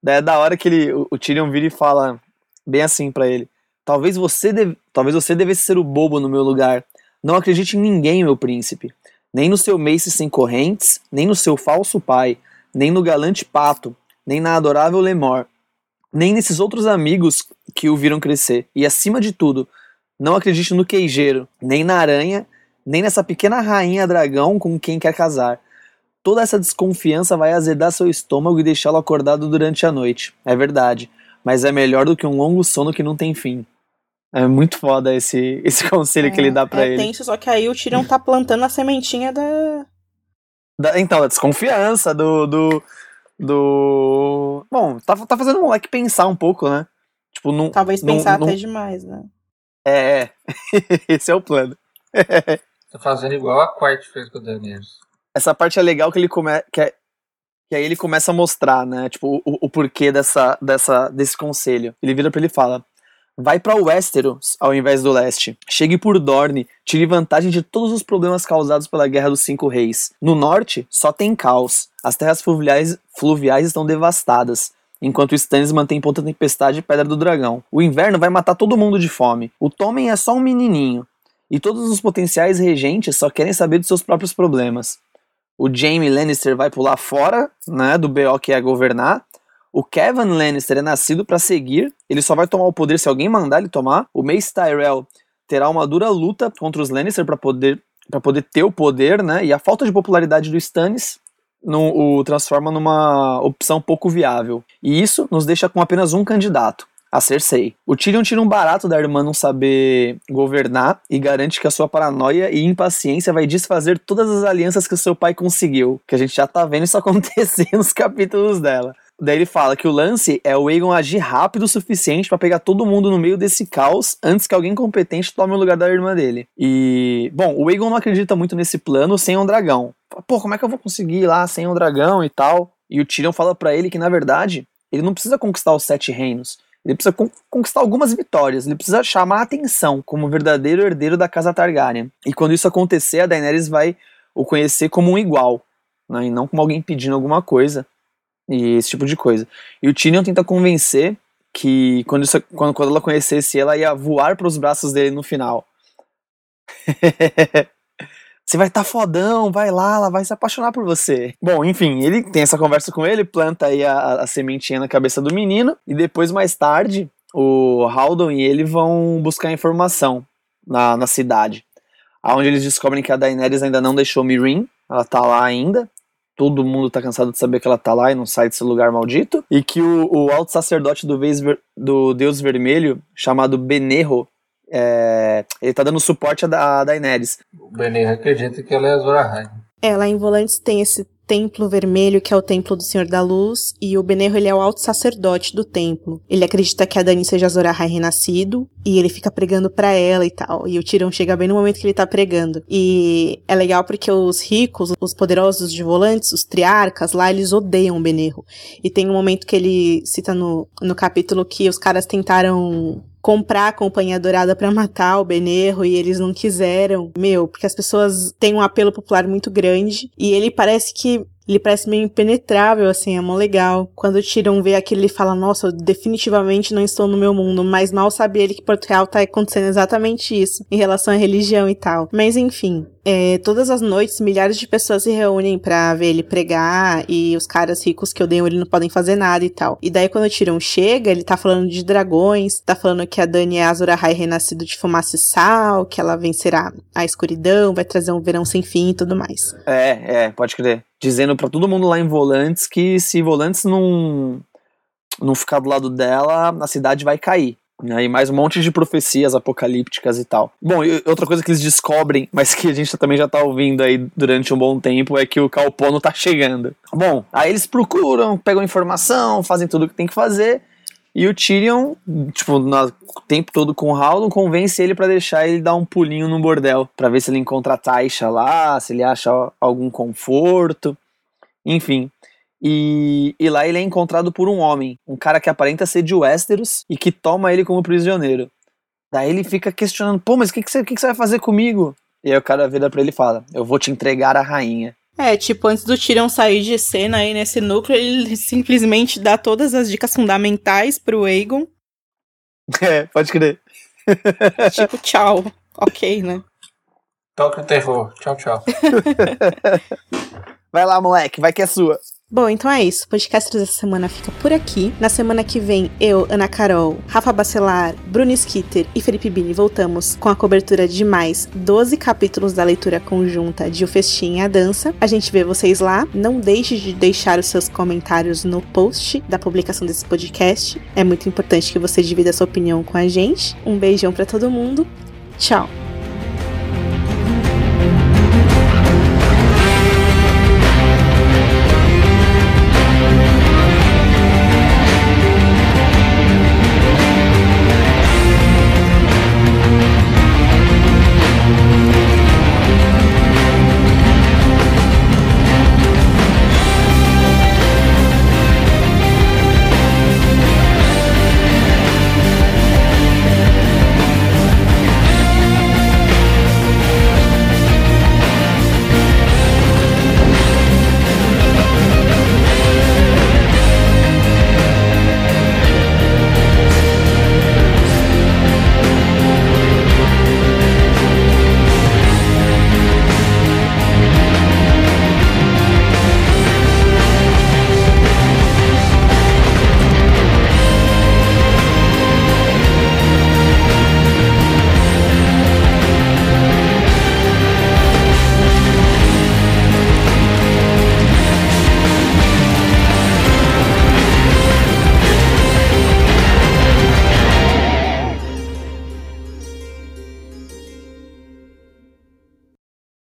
Daí é da hora que ele, o, o Tyrion vira e fala bem assim pra ele. Talvez você, deve, talvez você devesse ser o bobo no meu lugar. Não acredite em ninguém, meu príncipe. Nem no seu Mace sem correntes, nem no seu falso pai, nem no galante Pato, nem na adorável Lemor, nem nesses outros amigos que o viram crescer. E acima de tudo, não acredite no queijeiro, nem na aranha, nem nessa pequena rainha dragão com quem quer casar. Toda essa desconfiança vai azedar seu estômago e deixá-lo acordado durante a noite. É verdade, mas é melhor do que um longo sono que não tem fim. É muito foda esse, [LAUGHS] esse conselho é, que ele dá pra é ele. tenso, só que aí o Tyrion tá plantando a sementinha da. Da- então, da desconfiança, do. do, do... Bom, tá, tá fazendo o moleque pensar um pouco, né? Tipo, não. Talvez não- pensar não- até demais, né? É, é. [LAUGHS] esse é o plano. [LAUGHS] Tá fazendo igual a Quiet fez com o Daenerys. Essa parte é legal que ele come... que, é- que aí ele começa a mostrar, né? Tipo, o, o porquê dessa, dessa, desse conselho. Ele vira pra ele e fala: Vai pra Westeros ao invés do leste. Chegue por Dorne, tire vantagem de todos os problemas causados pela Guerra dos Cinco Reis. No norte, só tem caos. As terras fluviais, fluviais estão devastadas. Enquanto Stannis mantém Ponta Tempestade e Pedra do Dragão. O inverno vai matar todo mundo de fome. O Tommen é só um menininho. E todos os potenciais regentes só querem saber dos seus próprios problemas. O Jaime Lannister vai pular fora, né, do BO que é governar. O Kevin Lannister é nascido pra seguir, ele só vai tomar o poder se alguém mandar ele tomar. O Mace Tyrell terá uma dura luta contra os Lannister pra poder para poder ter o poder, né? E a falta de popularidade do Stannis no- o transforma numa opção pouco viável. E isso nos deixa com apenas um candidato, a Cersei. O Tyrion tira um barato da irmã não saber governar e garante que a sua paranoia e impaciência vai desfazer todas as alianças que o seu pai conseguiu. Que a gente já tá vendo isso [LAUGHS] acontecer nos capítulos dela. Daí ele fala que o lance é o Aegon agir rápido o suficiente pra pegar todo mundo no meio desse caos antes que alguém competente tome o lugar da irmã dele. E, bom, o Aegon não acredita muito nesse plano sem um dragão. Pô, como é que eu vou conseguir ir lá sem um dragão e tal? E o Tyrion fala pra ele que, na verdade, ele não precisa conquistar os sete reinos. Ele precisa con- conquistar algumas vitórias. Ele precisa chamar a atenção como verdadeiro herdeiro da casa Targaryen. E quando isso acontecer, a Daenerys vai o conhecer como um igual, né? E não como alguém pedindo alguma coisa. E esse tipo de coisa. E o Tyrion tenta convencer que quando, isso, quando, quando ela conhecesse, ela ia voar para os braços dele no final. [LAUGHS] Você vai estar tá fodão, vai lá, ela vai se apaixonar por você. Bom, enfim, ele tem essa conversa com ele, planta aí a, a sementinha na cabeça do menino, e depois, mais tarde, o Haldon e ele vão buscar informação na, na cidade. Onde eles descobrem que a Daenerys ainda não deixou Mirin, ela tá lá ainda. Todo mundo tá cansado de saber que ela tá lá e não sai desse lugar maldito. E que o, o alto sacerdote do, do Deus Vermelho, chamado Benerro, é, ele tá dando suporte a, Da- a Daenerys. O Benir acredita que ela é Azor Ahai. É, lá em Volantes tem esse templo vermelho, que é o templo do Senhor da Luz, e o Benerro, ele é o alto sacerdote do templo. Ele acredita que a Dani seja Azor Ahai renascido, e ele fica pregando pra ela e tal. E o Tyrion chega bem no momento que ele tá pregando. E é legal porque os ricos, os poderosos de Volantes, os triarcas lá, eles odeiam o Benerro. E tem um momento que ele cita no, no capítulo que os caras tentaram comprar a Companhia Dourada pra matar o Benerro e eles não quiseram. Meu, porque as pessoas têm um apelo popular muito grande e ele parece que ele parece meio impenetrável, assim, é mó legal. Quando o Tyrion vê aquilo, ele fala, nossa, eu definitivamente não estou no meu mundo. Mas mal sabe ele que Porto Real tá acontecendo exatamente isso, em relação à religião e tal. Mas enfim, é, todas as noites, milhares de pessoas se reúnem pra ver ele pregar e os caras ricos que odeiam ele não podem fazer nada e tal. E daí quando o Tyrion chega, ele tá falando de dragões, tá falando que a Dani é Azor Ahai renascido de fumaça e sal, que ela vencerá a escuridão, vai trazer um verão sem fim e tudo mais. É, é, pode crer. Dizendo pra todo mundo lá em Volantes que se Volantes não, não ficar do lado dela, a cidade vai cair. Né? E mais um monte de profecias apocalípticas e tal. Bom, e outra coisa que eles descobrem, [LAUGHS] mas que a gente também já tá ouvindo aí durante um bom tempo, é que o Calpono tá chegando. Bom, aí eles procuram, pegam informação, fazem tudo o que tem que fazer. E o Tyrion, tipo, no tempo todo com o Haldon, convence ele pra deixar ele dar um pulinho no bordel, pra ver se ele encontra a Taisha lá, se ele acha algum conforto, enfim. E, e lá ele é encontrado por um homem, um cara que aparenta ser de Westeros e que toma ele como prisioneiro. Daí ele fica questionando, pô, mas o que, que, você, que, que você vai fazer comigo? E aí o cara vira pra ele e fala, eu vou te entregar a rainha. É, tipo, antes do Tyrion sair de cena aí nesse núcleo, ele [LAUGHS] simplesmente dá todas as dicas fundamentais pro Aegon. [LAUGHS] É, pode crer. [LAUGHS] tipo, tchau. Ok, né? Toque o terror. Tchau, tchau. Vai lá, moleque, vai que é sua. Bom, então é isso. O podcast dessa semana fica por aqui. Na semana que vem, eu, Ana Carol, Rafa Bacelar, Bruno Skitter e Felipe Bini voltamos com a cobertura de mais 12 capítulos da leitura conjunta de O Festim e a Dança. A gente vê vocês lá. Não deixe de deixar os seus comentários no post da publicação desse podcast. É muito importante que você divida sua opinião com a gente. Um beijão para todo mundo. Tchau.